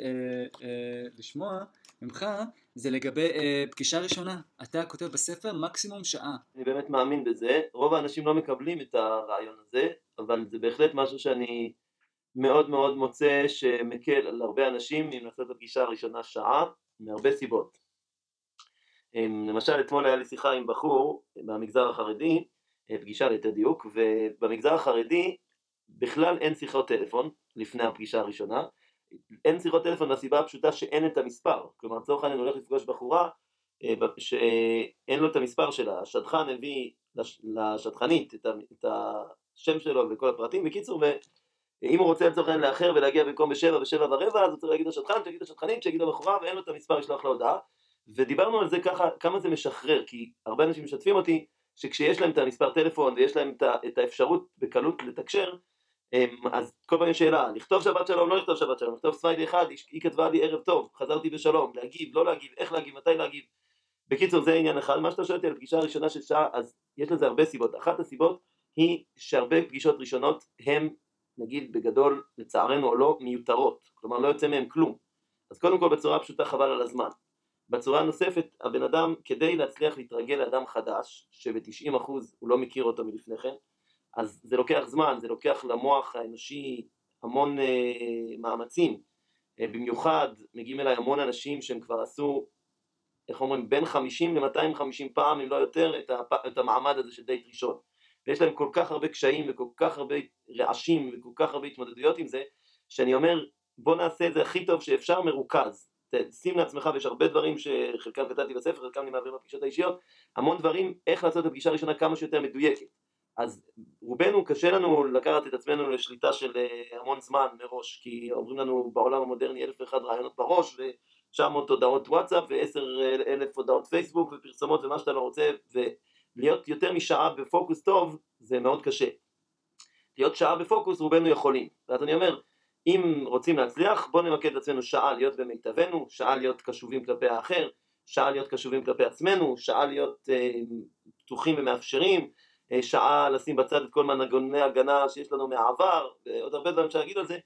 לשמוע ממך, זה לגבי אה, פגישה ראשונה. אתה כותב בספר מקסימום שעה. אני באמת מאמין בזה. רוב האנשים לא מקבלים את הרעיון הזה, אבל זה בהחלט משהו שאני מאוד מאוד מוצא שמקל על הרבה אנשים אם לעשות את הפגישה הראשונה שעה, מהרבה סיבות. אמ, למשל אתמול היה לי שיחה עם בחור מהמגזר החרדי, אה, פגישה ליתר דיוק, ובמגזר החרדי בכלל אין שיחות טלפון לפני הפגישה הראשונה, אין שיחות טלפון מהסיבה הפשוטה שאין את המספר, כלומר לצורך העניין הולך לפגוש בחורה אה, שאין לו את המספר שלה, השדכן הביא לש- לשדכנית את השם שלו וכל הפרטים, בקיצור, ואם הוא רוצה לצורך העניין לאחר ולהגיע במקום בשבע, בשבע ורבע, אז הוא צריך להגיד לשדכן, שיגיד לשדכנית, שיגיד לבחורה, ואין לו את המספר לשלוח לה הודעה, ודיברנו על זה ככה, כמה זה משחרר, כי הרבה אנשים משתפים אותי, שכשיש להם את המספר טלפון ויש להם את האפשרות בקלות לתקשר, אז כל פעם יש שאלה, לכתוב שבת שלום, לא לכתוב שבת שלום, לכתוב סמיילי אחד, היא- כתבה לי ערב טוב, חזרתי בשלום, להגיב, לא להגיב, איך להגיב, מתי להגיב. בקיצור זה עניין אחד, מה שאתה שואל אותי על פגישה ראשונה של שעה, אז יש לזה הרבה סיבות. אחת הסיבות היא שהרבה פגישות ראשונות הן, נגיד בגדול, לצערנו או לא, מיותרות, כלומר לא יוצא מהן כלום. אז קודם כל בצורה פשוטה חבל על הזמן. בצורה הנוספת, הבן אדם, כדי להצליח להתרגל לאדם חדש, שב-90% הוא לא מכיר אותו מלפני כן, אז זה לוקח זמן, זה לוקח למוח האנושי המון אה, מאמצים. אה, במיוחד מגיעים אליי המון אנשים שהם כבר עשו, איך אומרים, בין 50 ל-250 פעם, אם לא יותר, את, הפ... את המעמד הזה של דייט ראשון. ויש להם כל כך הרבה קשיים וכל כך הרבה רעשים וכל כך הרבה התמודדויות עם זה, שאני אומר, בוא נעשה את זה הכי טוב שאפשר מרוכז. שים לעצמך, ויש הרבה דברים שחלקם כתבתי בספר, חלקם אני מעביר בפגישות האישיות, המון דברים, איך לעשות את הפגישה הראשונה כמה שיותר מדויקת. אז רובנו קשה לנו לקחת את עצמנו לשליטה של אה, המון זמן מראש, כי אומרים לנו בעולם המודרני אלף ואחד רעיונות בראש, ו-900 הודעות וואטסאפ, ו-10 אלף הודעות פייסבוק, ופרסומות ומה שאתה לא רוצה, ולהיות יותר משעה בפוקוס טוב, זה מאוד קשה. להיות שעה בפוקוס רובנו יכולים. ואז אני אומר, אם רוצים להצליח, בואו נמקד את עצמנו שעה להיות במיטבנו, שעה להיות קשובים כלפי האחר, שעה להיות קשובים כלפי עצמנו, שעה להיות אה, פתוחים ומאפשרים, אה, שעה לשים בצד את כל מנגנוני הגנה שיש לנו מהעבר, ועוד הרבה דברים שאגיד על זה,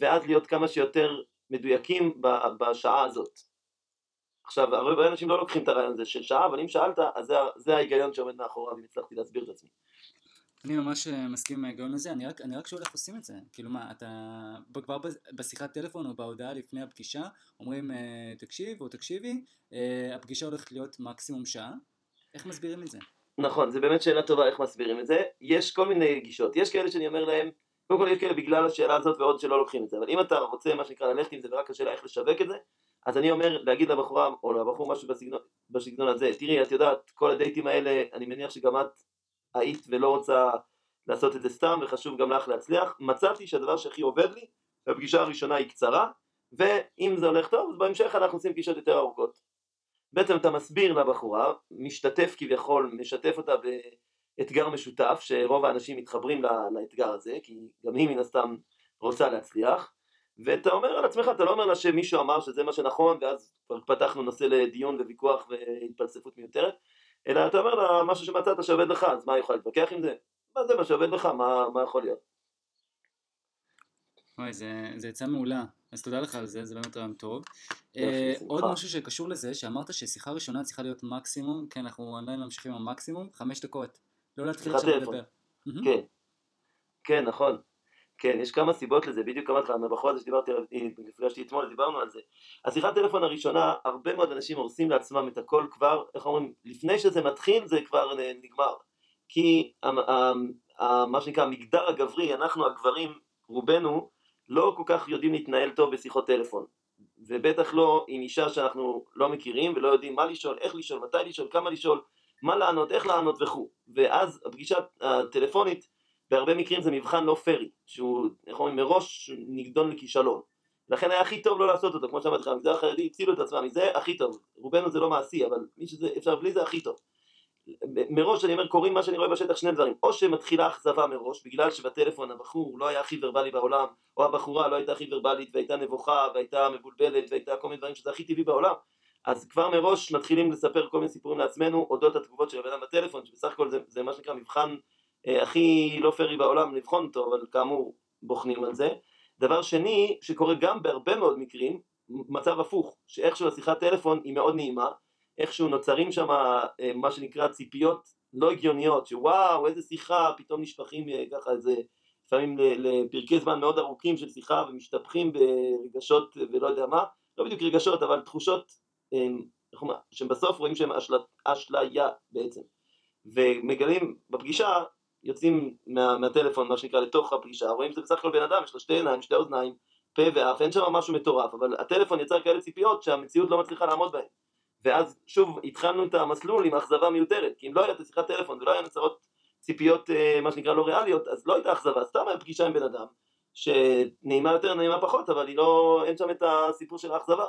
ואז להיות כמה שיותר מדויקים בשעה הזאת. עכשיו, הרבה אנשים לא לוקחים את הרעיון הזה של שעה, אבל אם שאלת, אז זה, זה ההיגיון שעומד מאחוריו, אם הצלחתי להסביר את עצמי. אני ממש אה, מסכים עם ההיגיון הזה, אני רק, אני רק שואל איך עושים את זה. כאילו מה, אתה כבר בשיחת טלפון או בהודעה לפני הפגישה, אומרים אה, תקשיב או תקשיבי, אה, הפגישה הולכת להיות מקסימום שעה, איך מסבירים את זה? נכון, זו באמת שאלה טובה איך מסבירים את זה. יש כל מיני גישות. יש כאלה שאני אומר להם, קודם כל יש כאלה בגלל השאלה הזאת ועוד שלא לוקחים את זה, אבל אם אתה רוצה מה שנקרא ללכת עם זה ורק השאלה איך לשווק את זה, אז אני אומר להגיד לבחורה או לבחור משהו בסגנון, בסגנון הזה, תראי את יודעת כל הדייטים האלה, אני מניח שגם את היית ולא רוצה לעשות את זה סתם וחשוב גם לך להצליח, מצאתי שהדבר שהכי עובד לי, הפגישה הראשונה היא קצרה, ואם זה הולך טוב אז בהמשך אנחנו עושים פגישות יותר ארוכות. בעצם אתה מסביר לבחורה, משתתף כביכול, משתף אותה באתגר משותף, שרוב האנשים מתחברים לאתגר הזה, כי גם היא מן הסתם רוצה להצליח, ואתה אומר על עצמך, אתה לא אומר לה שמישהו אמר שזה מה שנכון, ואז כבר פתחנו נושא לדיון וויכוח והתפלספות מיותרת, אלא אתה אומר לה משהו שמצאת שעובד לך, אז מה, יכולה להתווכח עם זה? מה זה מה שעובד לך, מה, מה יכול להיות? וואי, זה, זה יצא מעולה, אז תודה לך על זה, זה באמת רעיון טוב. אה. עוד משהו שקשור לזה, שאמרת ששיחה ראשונה צריכה להיות מקסימום, כן, אנחנו עדיין ממשיכים עם המקסימום, חמש דקות. לא להתחיל עכשיו. לדבר. כן, כן, נכון. כן, יש כמה סיבות לזה, בדיוק אמרתי לך, מהבחור הזה שדיברתי עליו, אה, נפגשתי אתמול, דיברנו על זה. השיחת טלפון הראשונה, הרבה מאוד אנשים הורסים לעצמם את הכל כבר, איך אומרים, לפני שזה מתחיל זה כבר אה, נגמר. כי המ- ה- מה שנקרא המגדר הגברי, אנחנו הגברים, רובנו, לא כל כך יודעים להתנהל טוב בשיחות טלפון. ובטח לא עם אישה שאנחנו לא מכירים ולא יודעים מה לשאול, איך לשאול, מתי לשאול, כמה לשאול, מה לענות, איך לענות וכו'. ואז הפגישה הטלפונית, בהרבה מקרים זה מבחן לא פרי, שהוא, איך אומרים, מראש נידון לכישלון. לכן היה הכי טוב לא לעשות אותו, כמו שאמרתי לך, המגזר החרדי הצילו את עצמם מזה, הכי טוב. רובנו זה לא מעשי, אבל מי שזה, אפשר בלי זה הכי טוב. מראש אני אומר קורים מה שאני רואה בשטח שני דברים. או שמתחילה אכזבה מראש בגלל שבטלפון הבחור לא היה הכי ורבלי בעולם או הבחורה לא הייתה הכי ורבלית והייתה נבוכה והייתה מבולבלת והייתה כל מיני דברים שזה הכי טבעי בעולם. אז כבר מראש מתחילים לספר כל מיני סיפורים לעצמנו אודות התגובות של הבן אדם בטלפון שבסך הכל זה, זה מה שנקרא מבחן אה, הכי לא פרי בעולם לבחון אותו אבל כאמור בוחנים על זה. דבר שני שקורה גם בהרבה מאוד מקרים מצב הפוך שאיכשהו השיחת טלפון היא מאוד נעימה איכשהו נוצרים שם אה, מה שנקרא ציפיות לא הגיוניות, שוואו איזה שיחה, פתאום נשפכים אה, ככה איזה, לפעמים לפרקי זמן מאוד ארוכים של שיחה ומשתפכים ברגשות ולא יודע מה, לא בדיוק רגשות אבל תחושות אה, שבסוף רואים שהם אשל... אשליה בעצם, ומגלים בפגישה, יוצאים מה, מהטלפון מה שנקרא לתוך הפגישה, רואים שזה בסך הכל בן אדם, יש לו שתי עיניים, שתי אוזניים, פה ואף, אין שם משהו מטורף, אבל הטלפון יצר כאלה ציפיות שהמציאות לא מצליחה לעמוד בהן. ואז שוב התחלנו את המסלול עם אכזבה מיותרת, כי אם לא הייתה שיחת טלפון ולא היה נוצרות ציפיות אה, מה שנקרא לא ריאליות, אז לא הייתה אכזבה, סתם היה פגישה עם בן אדם, שנעימה יותר נעימה פחות, אבל היא לא, אין שם את הסיפור של האכזבה.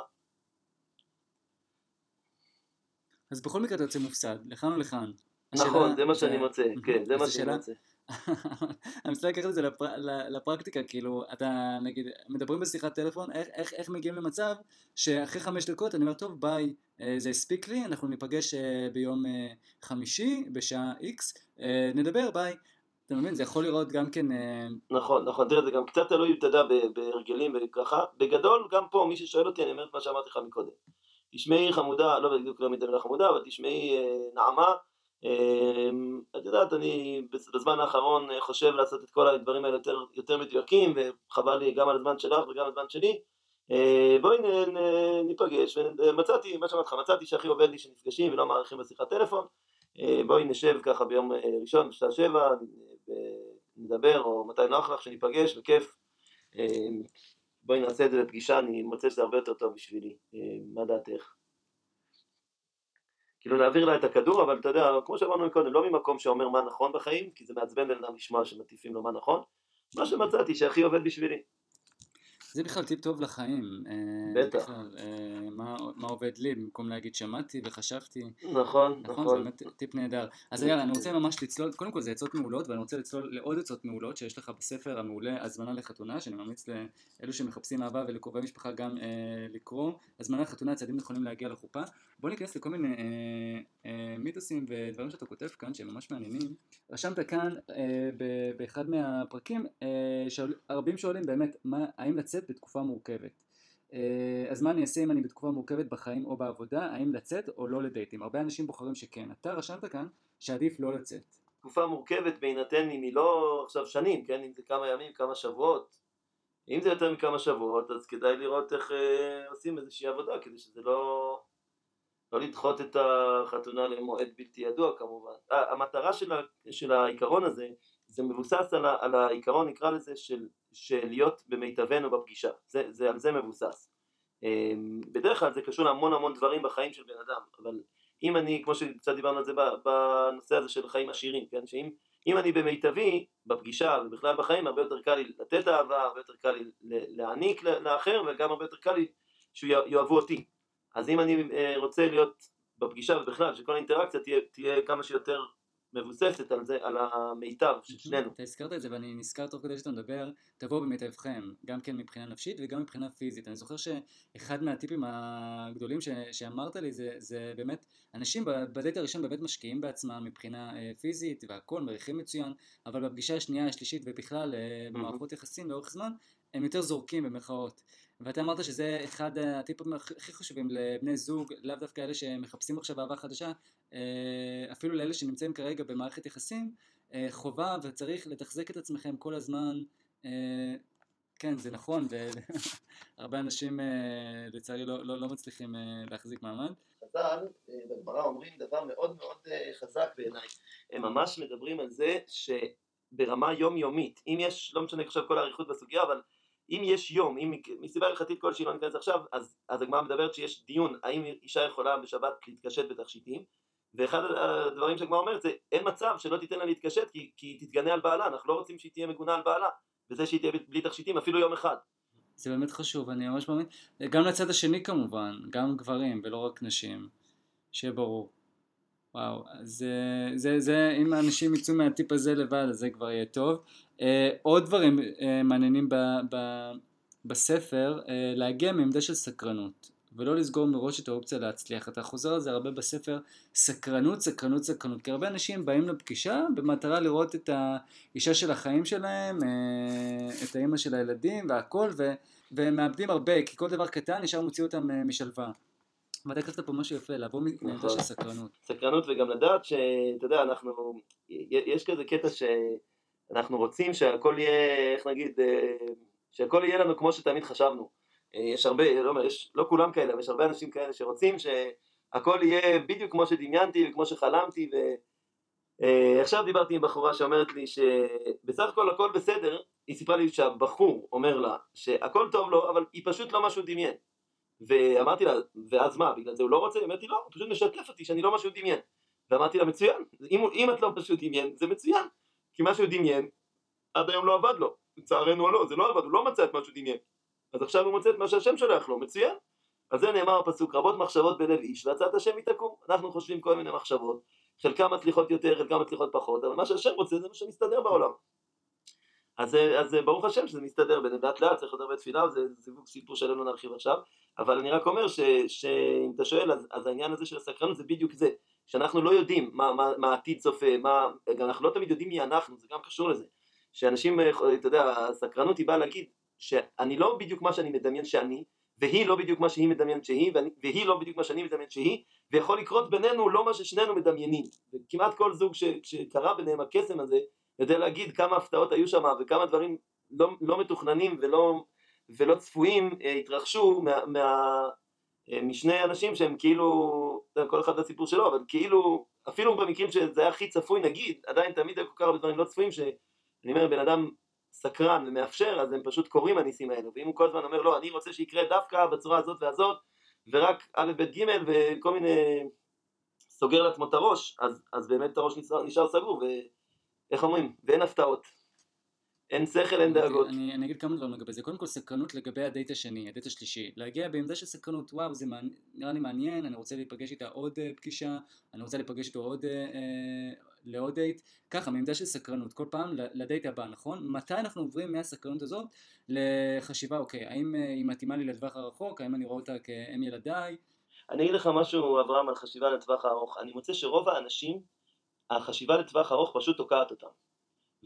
אז בכל מקרה אתה יוצא מופסד, לכאן או לכאן. נכון, זה מה שאני מוצא, כן, זה מה שאני מוצא. אני מנסה לקחת את זה לפר... לפרקטיקה, כאילו, אתה נגיד, מדברים בשיחת טלפון, איך, איך, איך מגיעים למצב שאחרי חמש דקות אני אומר, טוב, ביי, אה, זה הספיק לי, אנחנו ניפגש אה, ביום אה, חמישי, בשעה איקס, נדבר, ביי. אתה מבין, זה יכול לראות גם כן... נכון, נכון, תראה, זה גם קצת תלוי, אתה יודע, בהרגלים וככה. בגדול, גם פה, מי ששואל אותי, אני אומר את מה שאמרתי לך מקודם. תשמעי חמודה, לא בדיוק לא מתאמן חמודה, אבל תשמעי נעמה. אמ, את יודעת, אני בזמן האחרון אה, חושב לעשות את כל הדברים האלה יותר, יותר מדויקים, וחבל לי גם על הזמן שלך וגם על הזמן שלי. אה, בואי ניפגש, ומצאתי, מה שאמרתי לך, מצאתי שהכי עובד לי שנפגשים ולא מעריכים בשיחת טלפון. אה, בואי נשב ככה ביום ראשון בשעה שבע, נדבר, או מתי נוח לך שניפגש, בכיף. בואי נעשה את זה בפגישה, אני מוצא שזה הרבה יותר טוב בשבילי. מה דעתך? כאילו להעביר לה את הכדור, אבל אתה יודע, כמו שאמרנו קודם, לא ממקום שאומר מה נכון בחיים, כי זה מעצבן בן אדם לשמוע שמטיפים לו מה נכון, מה שמצאתי שהכי עובד בשבילי. זה בכלל טיפ טוב לחיים. אה, בטח. בכלל, אה, מה, מה עובד לי, במקום להגיד שמעתי וחשבתי. נכון, נכון. נכון, זה באמת טיפ נהדר. אז יאללה, אני רוצה ממש לצלול, קודם כל זה עצות מעולות, ואני רוצה לצלול לעוד עצות מעולות שיש לך בספר המעולה הזמנה לחתונה, שאני ממליץ לאלו שמחפשים אהבה ולקרובי משפחה גם אה, לקרוא. הזמנה לחתונה, צעדים נכונים להגיע לחופה. בוא ניכנס לכל מיני אה, אה, מיתוסים ודברים שאתה כותב כאן, שהם ממש מעניינים. רשמת כאן אה, באחד מהפרקים, אה, שרבים שואלים באמת, מה, האם לצאת בתקופה מורכבת. אה, אז מה אני אעשה אם אני בתקופה מורכבת בחיים או בעבודה, האם לצאת או לא לדייטים? הרבה אנשים בוחרים שכן. אתה רשמת כאן שעדיף לא לצאת. תקופה מורכבת בהינתן אם היא לא עכשיו שנים, כן? אם זה כמה ימים, כמה שבועות. אם זה יותר מכמה שבועות, אז כדאי לראות איך אה, עושים איזושהי עבודה, כדי שזה לא... לא לדחות את החתונה למועד בלתי ידוע כמובן. המטרה של, ה, של העיקרון הזה, זה מבוסס על, ה, על העיקרון נקרא לזה של, של להיות במיטבנו בפגישה, זה, זה, על זה מבוסס. אמ, בדרך כלל זה קשור להמון המון דברים בחיים של בן אדם, אבל אם אני, כמו שקצת דיברנו על זה בנושא הזה של חיים עשירים, כן, שאם אם אני במיטבי בפגישה ובכלל בחיים הרבה יותר קל לי לתת אהבה, הרבה יותר קל לי להעניק לאחר וגם הרבה יותר קל לי שיאהבו אותי. אז אם אני אה, רוצה להיות בפגישה ובכלל שכל האינטראקציה תהיה, תהיה כמה שיותר מבוססת על זה, על המיטב של שנינו. אתה הזכרת את זה ואני נזכר תוך כדי שאתה מדבר, תבואו במיטבכם, גם כן מבחינה נפשית וגם מבחינה פיזית. אני זוכר שאחד מהטיפים הגדולים ש, שאמרת לי זה, זה באמת, אנשים בדייט הראשון באמת משקיעים בעצמם מבחינה אה, פיזית והכל, מריחים מצוין, אבל בפגישה השנייה, השלישית ובכלל אה, במערכות יחסים לאורך זמן, הם יותר זורקים במרכאות. ואתה אמרת שזה אחד הטיפים הכי חשובים לבני זוג, לאו דווקא אלה שמחפשים עכשיו אהבה חדשה, אה, אפילו לאלה שנמצאים כרגע במערכת יחסים, אה, חובה וצריך לתחזק את עצמכם כל הזמן. אה, כן, זה נכון, והרבה [laughs] אנשים לצערי לא, לא, לא מצליחים להחזיק מעמד. חז"ל בגמרא אומרים דבר מאוד מאוד חזק בעיניי. הם ממש מדברים על זה שברמה יומיומית, אם יש, לא משנה עכשיו כל האריכות בסוגיה, אבל אם יש יום, אם מסיבה הלכתית כלשהי לא ניכנס עכשיו, אז, אז הגמרא מדברת שיש דיון האם אישה יכולה בשבת להתקשט בתכשיטים, ואחד הדברים שהגמרא אומרת זה אין מצב שלא תיתן לה להתקשט כי, כי היא תתגנה על בעלה, אנחנו לא רוצים שהיא תהיה מגונה על בעלה, וזה שהיא תהיה בלי תכשיטים אפילו יום אחד. זה באמת חשוב, אני ממש מאמין, גם לצד השני כמובן, גם גברים ולא רק נשים, שיהיה ברור. וואו, זה, זה, זה, אם האנשים יצאו מהטיפ הזה לבד, אז זה כבר יהיה טוב. Uh, עוד דברים uh, מעניינים ב, ב, בספר, uh, להגיע מעמדה של סקרנות. ולא לסגור מראש את האופציה להצליח. אתה חוזר על זה הרבה בספר, סקרנות, סקרנות, סקרנות. כי הרבה אנשים באים לפגישה במטרה לראות את האישה של החיים שלהם, אה, את האימא של הילדים והכל, ו, והם מאבדים הרבה, כי כל דבר קטן ישר מוציא אותם אה, משלווה. ואתה כתבת פה משהו יפה, לבוא מעמדה של נכון. סקרנות. סקרנות וגם לדעת שאתה יודע, אנחנו, יש כזה קטע שאנחנו רוצים שהכל יהיה, איך נגיד, אה, שהכל יהיה לנו כמו שתמיד חשבנו. אה, יש הרבה, לא, יש, לא כולם כאלה, אבל יש הרבה אנשים כאלה שרוצים שהכל יהיה בדיוק כמו שדמיינתי וכמו שחלמתי ועכשיו אה, דיברתי עם בחורה שאומרת לי שבסך הכל הכל בסדר, היא סיפרה לי שהבחור אומר לה שהכל טוב לו אבל היא פשוט לא משהו דמיין ואמרתי לה, ואז מה, בגלל זה הוא לא רוצה? היא אומרת לי לא, הוא פשוט משתף אותי שאני לא משהו דמיין ואמרתי לה מצוין, אם, אם את לא משהו דמיין זה מצוין כי משהו דמיין עד היום לא עבד לו, לצערנו או לא, זה לא עבד, הוא לא מצא את משהו דמיין אז עכשיו הוא מוצא את מה שהשם שולח לו, מצוין. על זה נאמר הפסוק, רבות מחשבות בלב איש, והצעת השם היא תקום. אנחנו חושבים כל מיני מחשבות, חלקם מצליחות יותר, חלקם מצליחות פחות, אבל מה שהשם רוצה זה מה שמסתדר בעולם. אז, אז ברוך השם שזה מסתדר בין לאט לאט, צריך עוד הרבה תפילה, וזה סיפור שלנו נרחיב עכשיו, אבל אני רק אומר שאם אתה שואל, אז, אז העניין הזה של הסקרנות זה בדיוק זה, שאנחנו לא יודעים מה, מה, מה העתיד צופה, מה, אנחנו לא תמיד יודעים מי אנחנו, זה גם קשור לזה, שאנשים, אתה יודע, הסקרנות היא באה להגיד, שאני לא בדיוק מה שאני מדמיין שאני, והיא לא בדיוק מה שהיא מדמיינת שהיא, ואני, והיא לא בדיוק מה שאני מדמיין שהיא, ויכול לקרות בינינו לא מה ששנינו מדמיינים. וכמעט כל זוג ש, שקרה ביניהם הקסם הזה, יודע להגיד כמה הפתעות היו שם וכמה דברים לא, לא מתוכננים ולא, ולא צפויים אה, התרחשו מה, מה, אה, משני אנשים שהם כאילו, כל אחד לסיפור שלו, אבל כאילו, אפילו במקרים שזה היה הכי צפוי נגיד, עדיין תמיד היו כל כך הרבה דברים לא צפויים, שאני אומר בן אדם סקרן ומאפשר, אז הם פשוט קוראים הניסים האלו. ואם הוא כל הזמן אומר, לא, אני רוצה שיקרה דווקא בצורה הזאת והזאת, ורק א', ב', ג', וכל מיני... סוגר לעצמו את הראש, אז, אז באמת הראש נשאר, נשאר סגור, ואיך אומרים? ואין הפתעות. אין שכל, אין דאגות. אני, אני אגיד כמה דברים לגבי זה. קודם כל סקרנות לגבי הדייט השני, הדייט השלישי. להגיע בעמדה של סקרנות, וואו, זה מעניין, נראה לי מעניין, אני רוצה להיפגש איתה עוד אה, פגישה, אני רוצה להיפגש איתו עוד, אה, לעוד דייט. ככה, מעמדה של סקרנות, כל פעם לדייט הבא, נכון? מתי אנחנו עוברים מהסקרנות הזאת לחשיבה, אוקיי, האם uh, היא מתאימה לי לטווח הרחוק, האם אני רואה אותה כאם ילדיי? אני אגיד לך משהו, אברהם, על חשיבה לטווח הארוך. אני מוצא שרוב האנשים, החשיבה לטווח ארוך פשוט תוקעת אותם.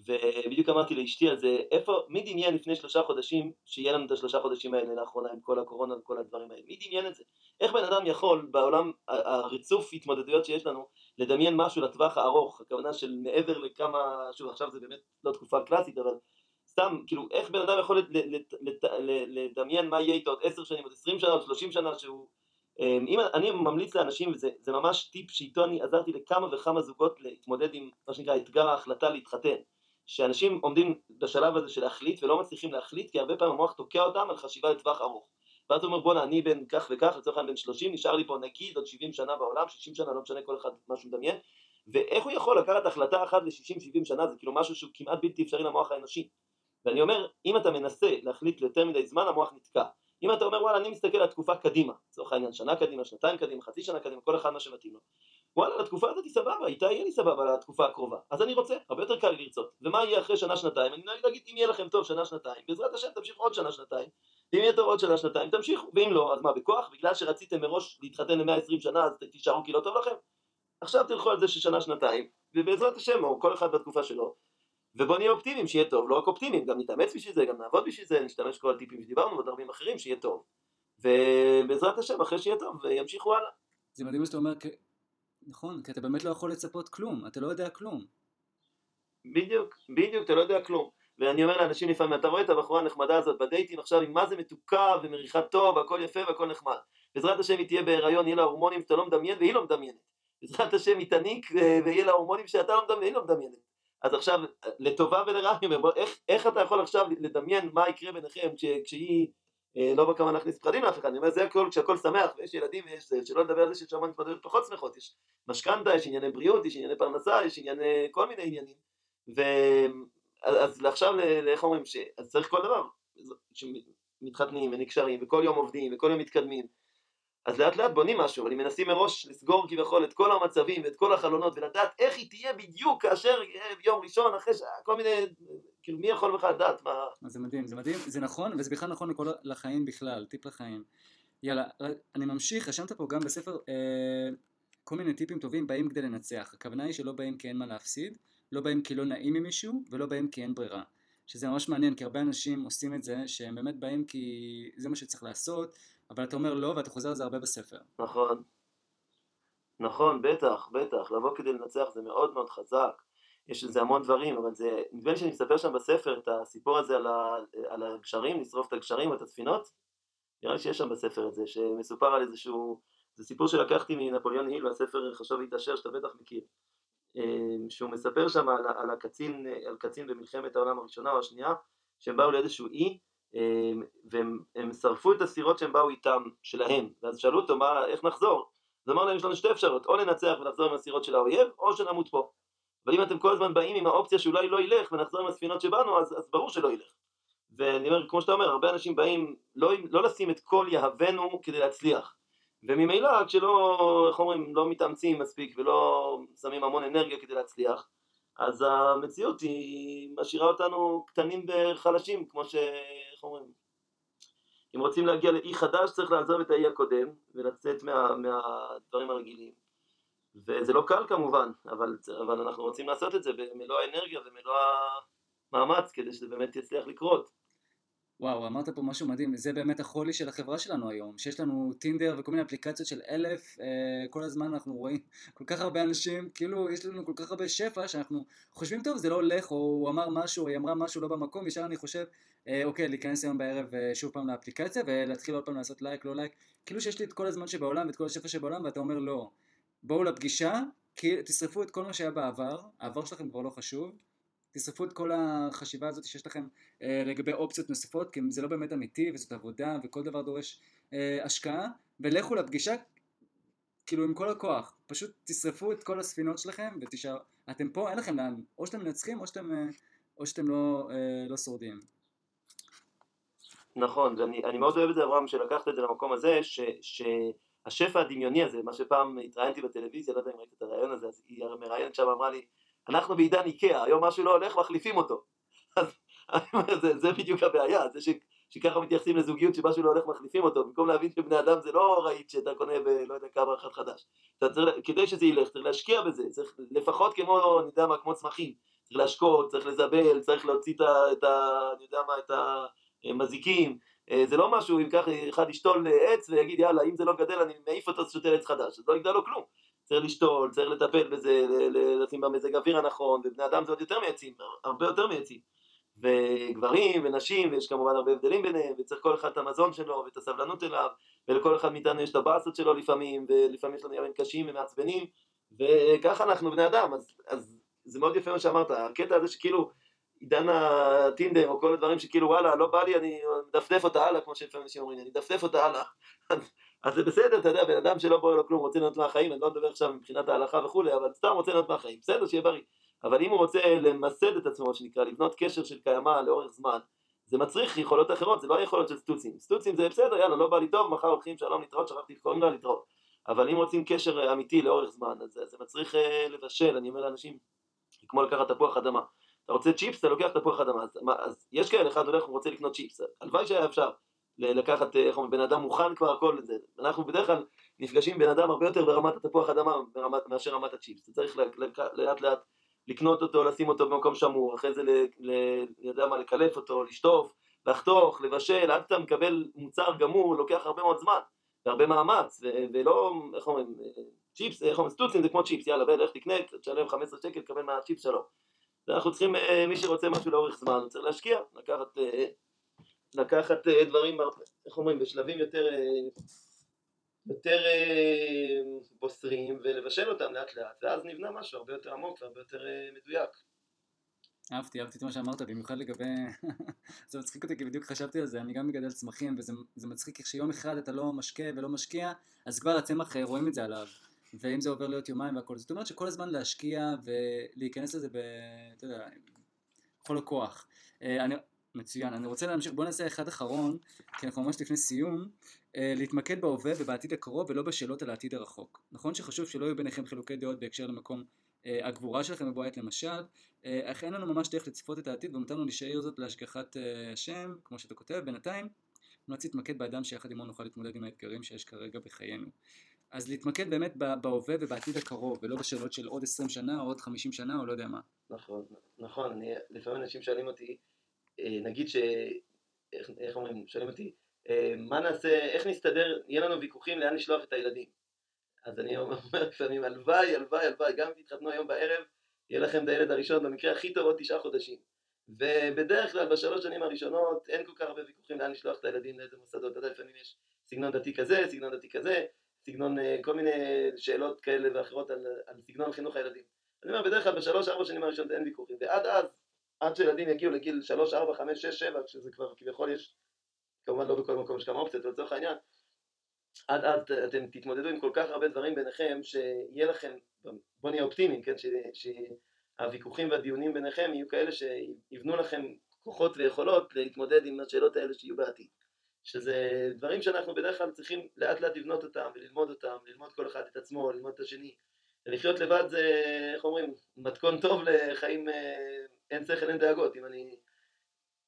ובדיוק אמרתי לאשתי על זה, איפה, מי דמיין לפני שלושה חודשים שיהיה לנו את השלושה חודשים האלה לאחרונה עם כל הקורונה וכל הדברים האלה? מי דמיין את זה? איך בן אדם יכול בעולם הריצוף התמודדויות שיש לנו לדמיין משהו לטווח הארוך, הכוונה של מעבר לכמה, שוב עכשיו זה באמת לא תקופה קלאסית אבל סתם, כאילו איך בן אדם יכול לדמיין מה יהיה איתו עוד עשר שנים, עוד עשרים שנה, עוד שלושים שנה שהוא אמ, אם אני ממליץ לאנשים, וזה ממש טיפ שאיתו אני עזרתי לכמה וכמה זוגות להתמודד עם מה שנקרא אתגר ההחלטה להתחתן שאנשים עומדים בשלב הזה של להחליט ולא מצליחים להחליט כי הרבה פעמים המוח תוקע אותם על חשיבה לטווח ארוך. ואז הוא אומר בואנה אני בן כך וכך לצורך העניין בן 30 נשאר לי פה נגיד עוד 70 שנה בעולם 60 שנה לא משנה כל אחד מה שהוא מדמיין. ואיך הוא יכול לקחת החלטה אחת ל-60-70 שנה? זה כאילו משהו שהוא כמעט בלתי אפשרי למוח האנושי. ואני אומר אם אתה מנסה להחליט ליותר מדי זמן המוח נתקע. אם אתה אומר וואלה אני מסתכל על תקופה קדימה לצורך העניין שנה קדימה שנתיים קדימה חצי שנה קדימה כל אחד מה שמתאים לו וואלה לתקופה הזאת היא סבבה, איתה יהיה לי סבבה לתקופה הקרובה. אז אני רוצה, הרבה יותר קל לי לרצות. ומה יהיה אחרי שנה שנתיים, אני נגיד להגיד אם יהיה לכם טוב שנה שנתיים בעזרת השם תמשיכו עוד שנה שנתיים. ואם יהיה טוב עוד שנה שנתיים תמשיכו. ואם לא אז מה בכוח, בגלל שרציתם מראש להתחתן ל-120 שנה אז תישארו כי לא טוב לכם. עכשיו תלכו על זה ששנה שנתיים ובעזרת השם או כל אחד בתקופה שלו ובוא נהיה אופטימיים שיהיה טוב, לא רק אופטימיים, גם נתאמץ בשביל זה, גם נעבוד בשביל זה, נשתמש כל הטיפים שדיברנו ועוד רבים אחרים שיהיה טוב. ובעזרת השם אחרי שיהיה טוב ימשיכו הלאה. זה מדהים שאתה אומר נכון, כי אתה באמת לא יכול לצפות כלום, אתה לא יודע כלום. בדיוק, בדיוק, אתה לא יודע כלום. ואני אומר לאנשים לפעמים, אתה רואה את הבחורה הנחמדה הזאת בדייטים עכשיו עם מה זה מתוקה ומריחה טוב והכל יפה והכל נחמד. בעזרת השם היא תהיה בהיריון, יהיה לה הורמונים שאתה לא מדמיין והיא לא מדמיינת. בעזרת השם היא תניק אה, ויהיה לה הורמונים שאתה לא מדמיין והיא לא מדמיינת. אז עכשיו, לטובה ולרעה איך, איך אתה יכול עכשיו לדמיין מה יקרה ביניכם כש, כשהיא לא בכוונה להכניס פחדים לאף אחד, אני אומר זה הכל כשהכל שמח ויש ילדים ויש זה, שלא לדבר על זה שיש שם מתמודדות פחות שמחות, יש משכנתה, יש ענייני בריאות, יש ענייני פרנסה, יש ענייני כל מיני עניינים, ואז עכשיו, איך אומרים, ש... אז צריך כל דבר, שמתחתנים ונקשרים וכל יום עובדים וכל יום מתקדמים, אז לאט לאט בונים משהו, אבל אם מנסים מראש לסגור כביכול את כל המצבים ואת כל החלונות ולדעת איך היא תהיה בדיוק כאשר ביום ראשון אחרי ש... כל מיני, כאילו מי יכול בכלל לדעת מה... זה מדהים, זה מדהים, זה נכון, וזה בכלל נכון לכל, לחיים בכלל, טיפ לחיים. יאללה, אני ממשיך, רשמת פה גם בספר אה, כל מיני טיפים טובים באים כדי לנצח. הכוונה היא שלא באים כי אין מה להפסיד, לא באים כי לא נעים ממישהו, ולא באים כי אין ברירה. שזה ממש מעניין, כי הרבה אנשים עושים את זה, שהם באמת באים כי זה מה שצריך לעשות, אבל אתה אומר לא, ואתה חוזר על זה הרבה בספר. נכון. נכון, בטח, בטח. לבוא כדי לנצח זה מאוד מאוד חזק. יש לזה המון דברים, אבל זה, נדמה לי שאני מספר שם בספר את הסיפור הזה על, ה, על הגשרים, לשרוף את הגשרים, את הספינות. נראה לי שיש שם בספר את זה, שמסופר על איזשהו, זה סיפור שלקחתי מנפוליאון היל, והספר חשוב להתעשר, שאתה בטח מכיר. אה, שהוא מספר שם על, על הקצין, על קצין במלחמת העולם הראשונה או השנייה, שהם באו לאיזשהו אי, אמ, והם שרפו את הסירות שהם באו איתם, שלהם, ואז שאלו אותו מה, איך נחזור? אז אמר להם יש לנו שתי אפשרויות, או לנצח ולחזור עם הסירות של האויב, או שנמות פה. אבל אם אתם כל הזמן באים עם האופציה שאולי לא ילך ונחזור עם הספינות שבאנו, אז, אז ברור שלא ילך. ואני אומר, כמו שאתה אומר, הרבה אנשים באים לא, לא לשים את כל יהבנו כדי להצליח. וממילא כשלא, איך אומרים, לא מתאמצים מספיק ולא שמים המון אנרגיה כדי להצליח, אז המציאות היא משאירה אותנו קטנים וחלשים, כמו ש... איך אומרים? אם רוצים להגיע לאי חדש צריך לעזוב את האי הקודם ולצאת מה, מהדברים הרגילים. וזה לא קל כמובן, אבל, אבל אנחנו רוצים לעשות את זה במלוא האנרגיה ומלוא המאמץ כדי שזה באמת יצליח לקרות. וואו, אמרת פה משהו מדהים, זה באמת החולי של החברה שלנו היום, שיש לנו טינדר וכל מיני אפליקציות של אלף, אה, כל הזמן אנחנו רואים כל כך הרבה אנשים, כאילו יש לנו כל כך הרבה שפע שאנחנו חושבים טוב זה לא הולך, או הוא אמר משהו, היא אמרה משהו לא במקום, ישר אני חושב, אה, אוקיי, להיכנס היום בערב אה, שוב פעם לאפליקציה ולהתחיל עוד פעם לעשות לייק, לא לייק, כאילו שיש לי את כל הזמן שבעולם ואת כל השפע שבעולם ואתה אומר לא, בואו לפגישה, תשרפו את כל מה שהיה בעבר, העבר שלכם כבר לא חשוב, תשרפו את כל החשיבה הזאת שיש לכם אה, לגבי אופציות נוספות, כי זה לא באמת אמיתי וזאת עבודה וכל דבר דורש אה, השקעה, ולכו לפגישה כאילו עם כל הכוח, פשוט תשרפו את כל הספינות שלכם ותשאר, אתם פה, אין לכם לאן, או שאתם מנצחים או שאתם, אה, או שאתם לא, אה, לא שורדים. נכון, ואני מאוד אוהב את זה אברהם שלקחת את זה למקום הזה, ש, שהשפע הדמיוני הזה, מה שפעם התראיינתי בטלוויזיה, לא יודע אם ראית את הרעיון הזה, אז היא מראיינת שם אמרה לי, אנחנו בעידן איקאה, היום משהו לא הולך, מחליפים אותו. אז [laughs] זה, זה בדיוק הבעיה, זה ש, שככה מתייחסים לזוגיות שמשהו לא הולך, מחליפים אותו, במקום להבין שבני אדם זה לא רהיט שאתה קונה בלא יודע כמה אחד חדש. צריך, כדי שזה ילך, צריך להשקיע בזה, צריך לפחות כמו, אני יודע מה, כמו צמחים, צריך להשקות, צריך לזבל, צריך להוציא את ה... את ה אני יודע מה, את המזיקים, אה, זה לא משהו אם ככה אחד ישתול עץ ויגיד יאללה אם זה לא גדל אני מעיף אותו שותל עץ חדש, אז לא יגדל לו כלום. צריך לשתול, צריך לטפל בזה, לשים במזג אוויר הנכון, ובני אדם זה עוד יותר מעצים, הרבה יותר מעצים. וגברים ונשים, ויש כמובן הרבה הבדלים ביניהם, וצריך כל אחד את המזון שלו ואת הסבלנות אליו, ולכל אחד מאיתנו יש את הבאסות שלו לפעמים, ולפעמים יש לנו ימים קשים ומעצבנים, וככה אנחנו בני אדם, אז, אז זה מאוד יפה מה שאמרת, הקטע הזה שכאילו עידן הטינדר או כל הדברים שכאילו וואלה לא בא לי אני מדפדף אותה הלאה כמו שלפעמים אנשים אומרים אני מדפדף אותה הלאה אז זה בסדר, אתה יודע, בן אדם שלא בוער לו כלום, רוצה ליהנות מהחיים, אני לא מדבר עכשיו מבחינת ההלכה וכולי, אבל סתם רוצה ליהנות מהחיים, בסדר, שיהיה בריא. אבל אם הוא רוצה למסד את עצמו, שנקרא, לבנות קשר של קיימא לאורך זמן, זה מצריך יכולות אחרות, זה לא היכולות של סטוצים. סטוצים זה בסדר, יאללה, לא בא לי טוב, מחר הולכים שלום להתראות, שכחתי איך קוראים לה להתראות. אבל אם רוצים קשר אמיתי לאורך זמן, אז זה מצריך uh, לבשל, אני אומר לאנשים, כמו לקחת תפוח אדמה. אתה רוצה צ'יפס, אתה לוקח תפוח אדמה, אז, מה, אז יש כאלה, אחד הולך ורוצה לקנות צ'יפס, הלוואי שהיה אפשר. לקחת, איך אומרים, בן אדם מוכן כבר הכל לזה. אנחנו בדרך כלל נפגשים בן אדם הרבה יותר ברמת התפוח אדמה ברמת, מאשר רמת הצ'יפס. אתה צריך לאט לאט לקנות אותו, לשים אותו במקום שמור, אחרי זה, ל, יודע מה, לקלף אותו, לשטוף, לחתוך, לבשל, עד שאתה מקבל מוצר גמור, לוקח הרבה מאוד זמן, והרבה מאמץ, ולא, איך אומרים, צ'יפס, איך אומרים, סטוצים זה כמו צ'יפס, יאללה, בן, לך תקנה, תשלם 15 שקל, תקבל מהצ'יפס שלו. ואנחנו צריכים, אה, מי שרוצה משהו לאורך זמן, צריך להשקיע, לקחת אה, לקחת אה, דברים, איך אומרים, בשלבים יותר, אה, יותר אה, בוסריים ולבשל אותם לאט לאט, ואז נבנה משהו הרבה יותר עמוק והרבה יותר מדויק. אהבתי, אהבתי את מה שאמרת, במיוחד לגבי... [laughs] זה מצחיק אותי, כי בדיוק חשבתי על זה, אני גם מגדל צמחים, וזה מצחיק איך שיום אחד אתה לא משקה ולא משקיע, אז כבר הצמח רואים את זה עליו. ואם זה עובר להיות יומיים והכל, זאת אומרת שכל הזמן להשקיע ולהיכנס לזה ב... אתה יודע, בכל הכוח. אני... מצוין, אני רוצה להמשיך, בוא נעשה אחד אחרון, כי אנחנו ממש לפני סיום, אה, להתמקד בהווה ובעתיד הקרוב ולא בשאלות על העתיד הרחוק. נכון שחשוב שלא יהיו ביניכם חילוקי דעות בהקשר למקום אה, הגבורה שלכם בבוא העת למשל, אה, אך אין לנו ממש דרך לצפות את העתיד ומותר לנו להישאר זאת להשגחת השם, כמו שאתה כותב, בינתיים נועד להתמקד באדם שיחד עמו נוכל להתמודד עם האתגרים שיש כרגע בחיינו. אז להתמקד באמת בהווה ובעתיד הקרוב, ולא בשאלות של עוד 20 שנה או עוד 50 שנה או לא יודע מה. נכון, נכון, אני, לפעמים אנשים שואלים אותי, נגיד ש... איך, איך אומרים, שואלים אותי, מה נעשה, איך נסתדר, יהיה לנו ויכוחים לאן לשלוח את הילדים. אז אני אומר לפעמים, הלוואי, הלוואי, הלוואי, גם אם תתחתנו היום בערב, יהיה לכם את הילד הראשון במקרה הכי טוב עוד תשעה חודשים. ובדרך כלל בשלוש שנים הראשונות אין כל כך הרבה ויכוחים לאן לשלוח את הילדים לאיזה מוסדות, אתה יודע, לפעמים יש סגנון דתי כזה, סגנון דתי כזה, סגנון, אה, כל מיני שאלות כאלה ואחרות על, על סגנון חינוך הילדים. אני אומר, בדרך כלל בשלוש, ארבע שנים הראשונות אין ויכוחים, ועד אז, עד שילדים יגיעו לגיל שלוש, ארבע, חמש, שש, שבע, כשזה כבר כביכול יש, כמובן לא בכל מקום יש כמה אופציות, אבל לצורך העניין, עד אז אתם תתמודדו עם כל כך הרבה דברים ביניכם, שיהיה לכם, בוא נהיה אופטימיים, כן, שהוויכוחים והדיונים ביניכם יהיו כאלה שיבנו לכם כוחות ויכולות להתמודד עם השאלות האלה שיהיו בעתיד. שזה דברים שאנחנו בדרך כלל צריכים לאט לאט לבנות אותם וללמוד אותם, ללמוד כל אחד את עצמו, ללמוד את השני. ולחיות לבד זה, איך אומרים, מתכון טוב לחיים אה, אין שכל אין דאגות. אם אני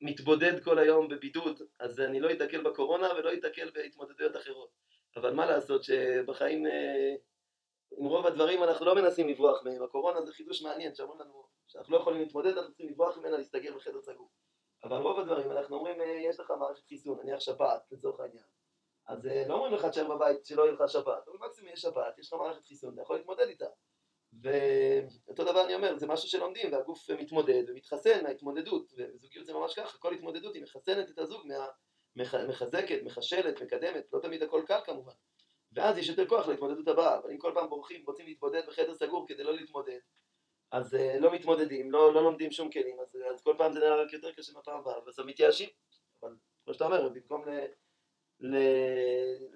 מתבודד כל היום בבידוד, אז אני לא אתקל בקורונה ולא אתקל בהתמודדויות אחרות. אבל מה לעשות שבחיים, אה, עם רוב הדברים אנחנו לא מנסים לברוח מהם. הקורונה זה חידוש מעניין, שאומרים לנו שאנחנו לא יכולים להתמודד, אנחנו צריכים לברוח ממנה, להסתגר בחדר סגור. אבל רוב הדברים אנחנו אומרים, אה, יש לך מערכת חיסון, נניח שפעת לצורך העניין. אז אה, לא אומרים לך תשאר בבית שלא יהיה לך שפעת, אבל מקסימום יש שפעת, יש לך מערכת חיסון, אתה יכול להתמודד איתה. ואותו דבר אני אומר, זה משהו שלומדים, והגוף מתמודד ומתחסן מההתמודדות, וזוגיות זה ממש ככה, כל התמודדות היא מחסנת את הזוג מה... מחזקת, מחשלת, מקדמת, לא תמיד הכל קל כמובן. ואז יש יותר כוח להתמודדות הבאה, אבל אם כל פעם בורחים, רוצים להתמודד בחדר סגור כדי לא להתמודד, אז uh, לא מתמודדים, לא, לא לומדים שום כלים, אז, אז כל פעם זה נראה רק יותר קשה מהפעם הבאה, ובסוף מתייאשים. אבל כמו שאתה אומר, במקום ל, ל,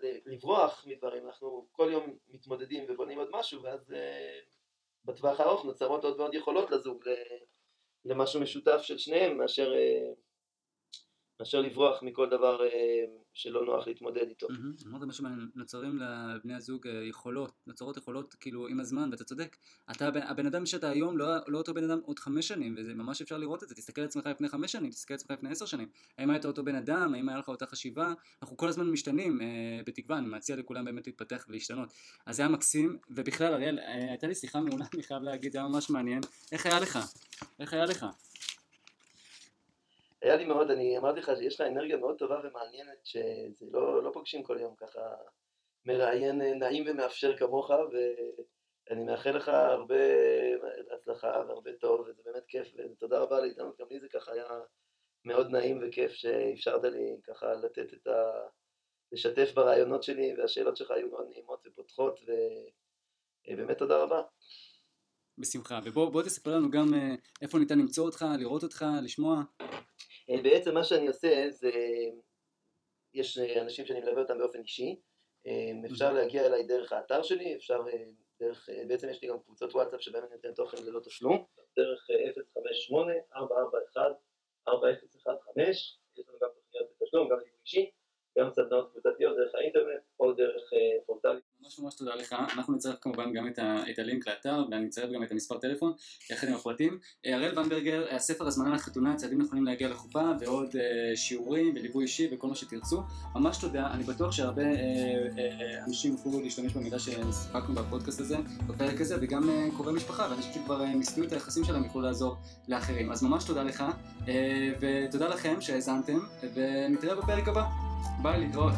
ל, לברוח מדברים, אנחנו כל יום מתמודדים ובונים עוד משהו, ואז uh, בטווח הארוך נוצרות עוד ועוד יכולות לזוג למשהו משותף של שניהם, מאשר... מאשר לברוח מכל דבר אה, שלא נוח להתמודד איתו. אמרת משהו מעניין, נוצרים לבני הזוג אה, יכולות, נוצרות יכולות כאילו עם הזמן, ואתה צודק, אתה הבן אדם שאתה היום לא, לא אותו בן אדם עוד חמש שנים, וזה ממש אפשר לראות את זה, תסתכל על עצמך לפני חמש שנים, תסתכל על עצמך לפני עשר שנים, האם היית אותו בן אדם, האם היה לך אותה חשיבה, אנחנו כל הזמן משתנים, אה, בתקווה, אני מציע לכולם באמת להתפתח ולהשתנות. אז זה היה מקסים, ובכלל אריאל, הייתה לי שיחה מעולה, [laughs] אני חייב להגיד, זה היה ממש מעניין, איך היה לך? איך היה לך? היה לי מאוד, אני אמרתי לך שיש לך אנרגיה מאוד טובה ומעניינת, שזה לא, לא פוגשים כל יום ככה מראיין נעים ומאפשר כמוך, ואני מאחל לך הרבה הצלחה והרבה טוב, וזה באמת כיף, ותודה רבה על ההתענות, גם לי זה ככה היה מאוד נעים וכיף שאפשרת לי ככה לתת את ה... לשתף ברעיונות שלי, והשאלות שלך היו מאוד נעימות ופותחות, ובאמת תודה רבה. בשמחה, ובוא תספר לנו גם אה, איפה ניתן למצוא אותך, לראות אותך, לשמוע. אה, בעצם מה שאני עושה זה, יש אנשים שאני מלווה אותם באופן אישי, אה, אפשר להגיע אליי דרך האתר שלי, אפשר דרך, בעצם יש לי גם קבוצות וואטסאפ שבהן אני נותן תוכן ללא תשלום, דרך 058-441-4015, יש לנו גם תוכניות בתשלום, גם ליווי אישי, גם סדנאות קבוצתיות דרך האינטרנט או דרך פורטלים. ממש ממש תודה לך, אנחנו נצרף כמובן גם את, ה, את הלינק לאתר ואני אצרף גם את המספר טלפון יחד עם הפרטים. הראל ונברגר, הספר הזמנה לחתונה, צעדים נכונים להגיע לחופה ועוד uh, שיעורים וליווי אישי וכל מה שתרצו. ממש תודה, אני בטוח שהרבה uh, uh, אנשים יוכלו להשתמש במידע ששחקנו בפודקאסט הזה, בפרק הזה, וגם uh, קרובי משפחה ואנשים שכבר uh, ניסו את היחסים שלהם יוכלו לעזור לאחרים. אז ממש תודה לך uh, ותודה לכם שהאזנתם ונתראה בפרק הבא. ביי, להתראות.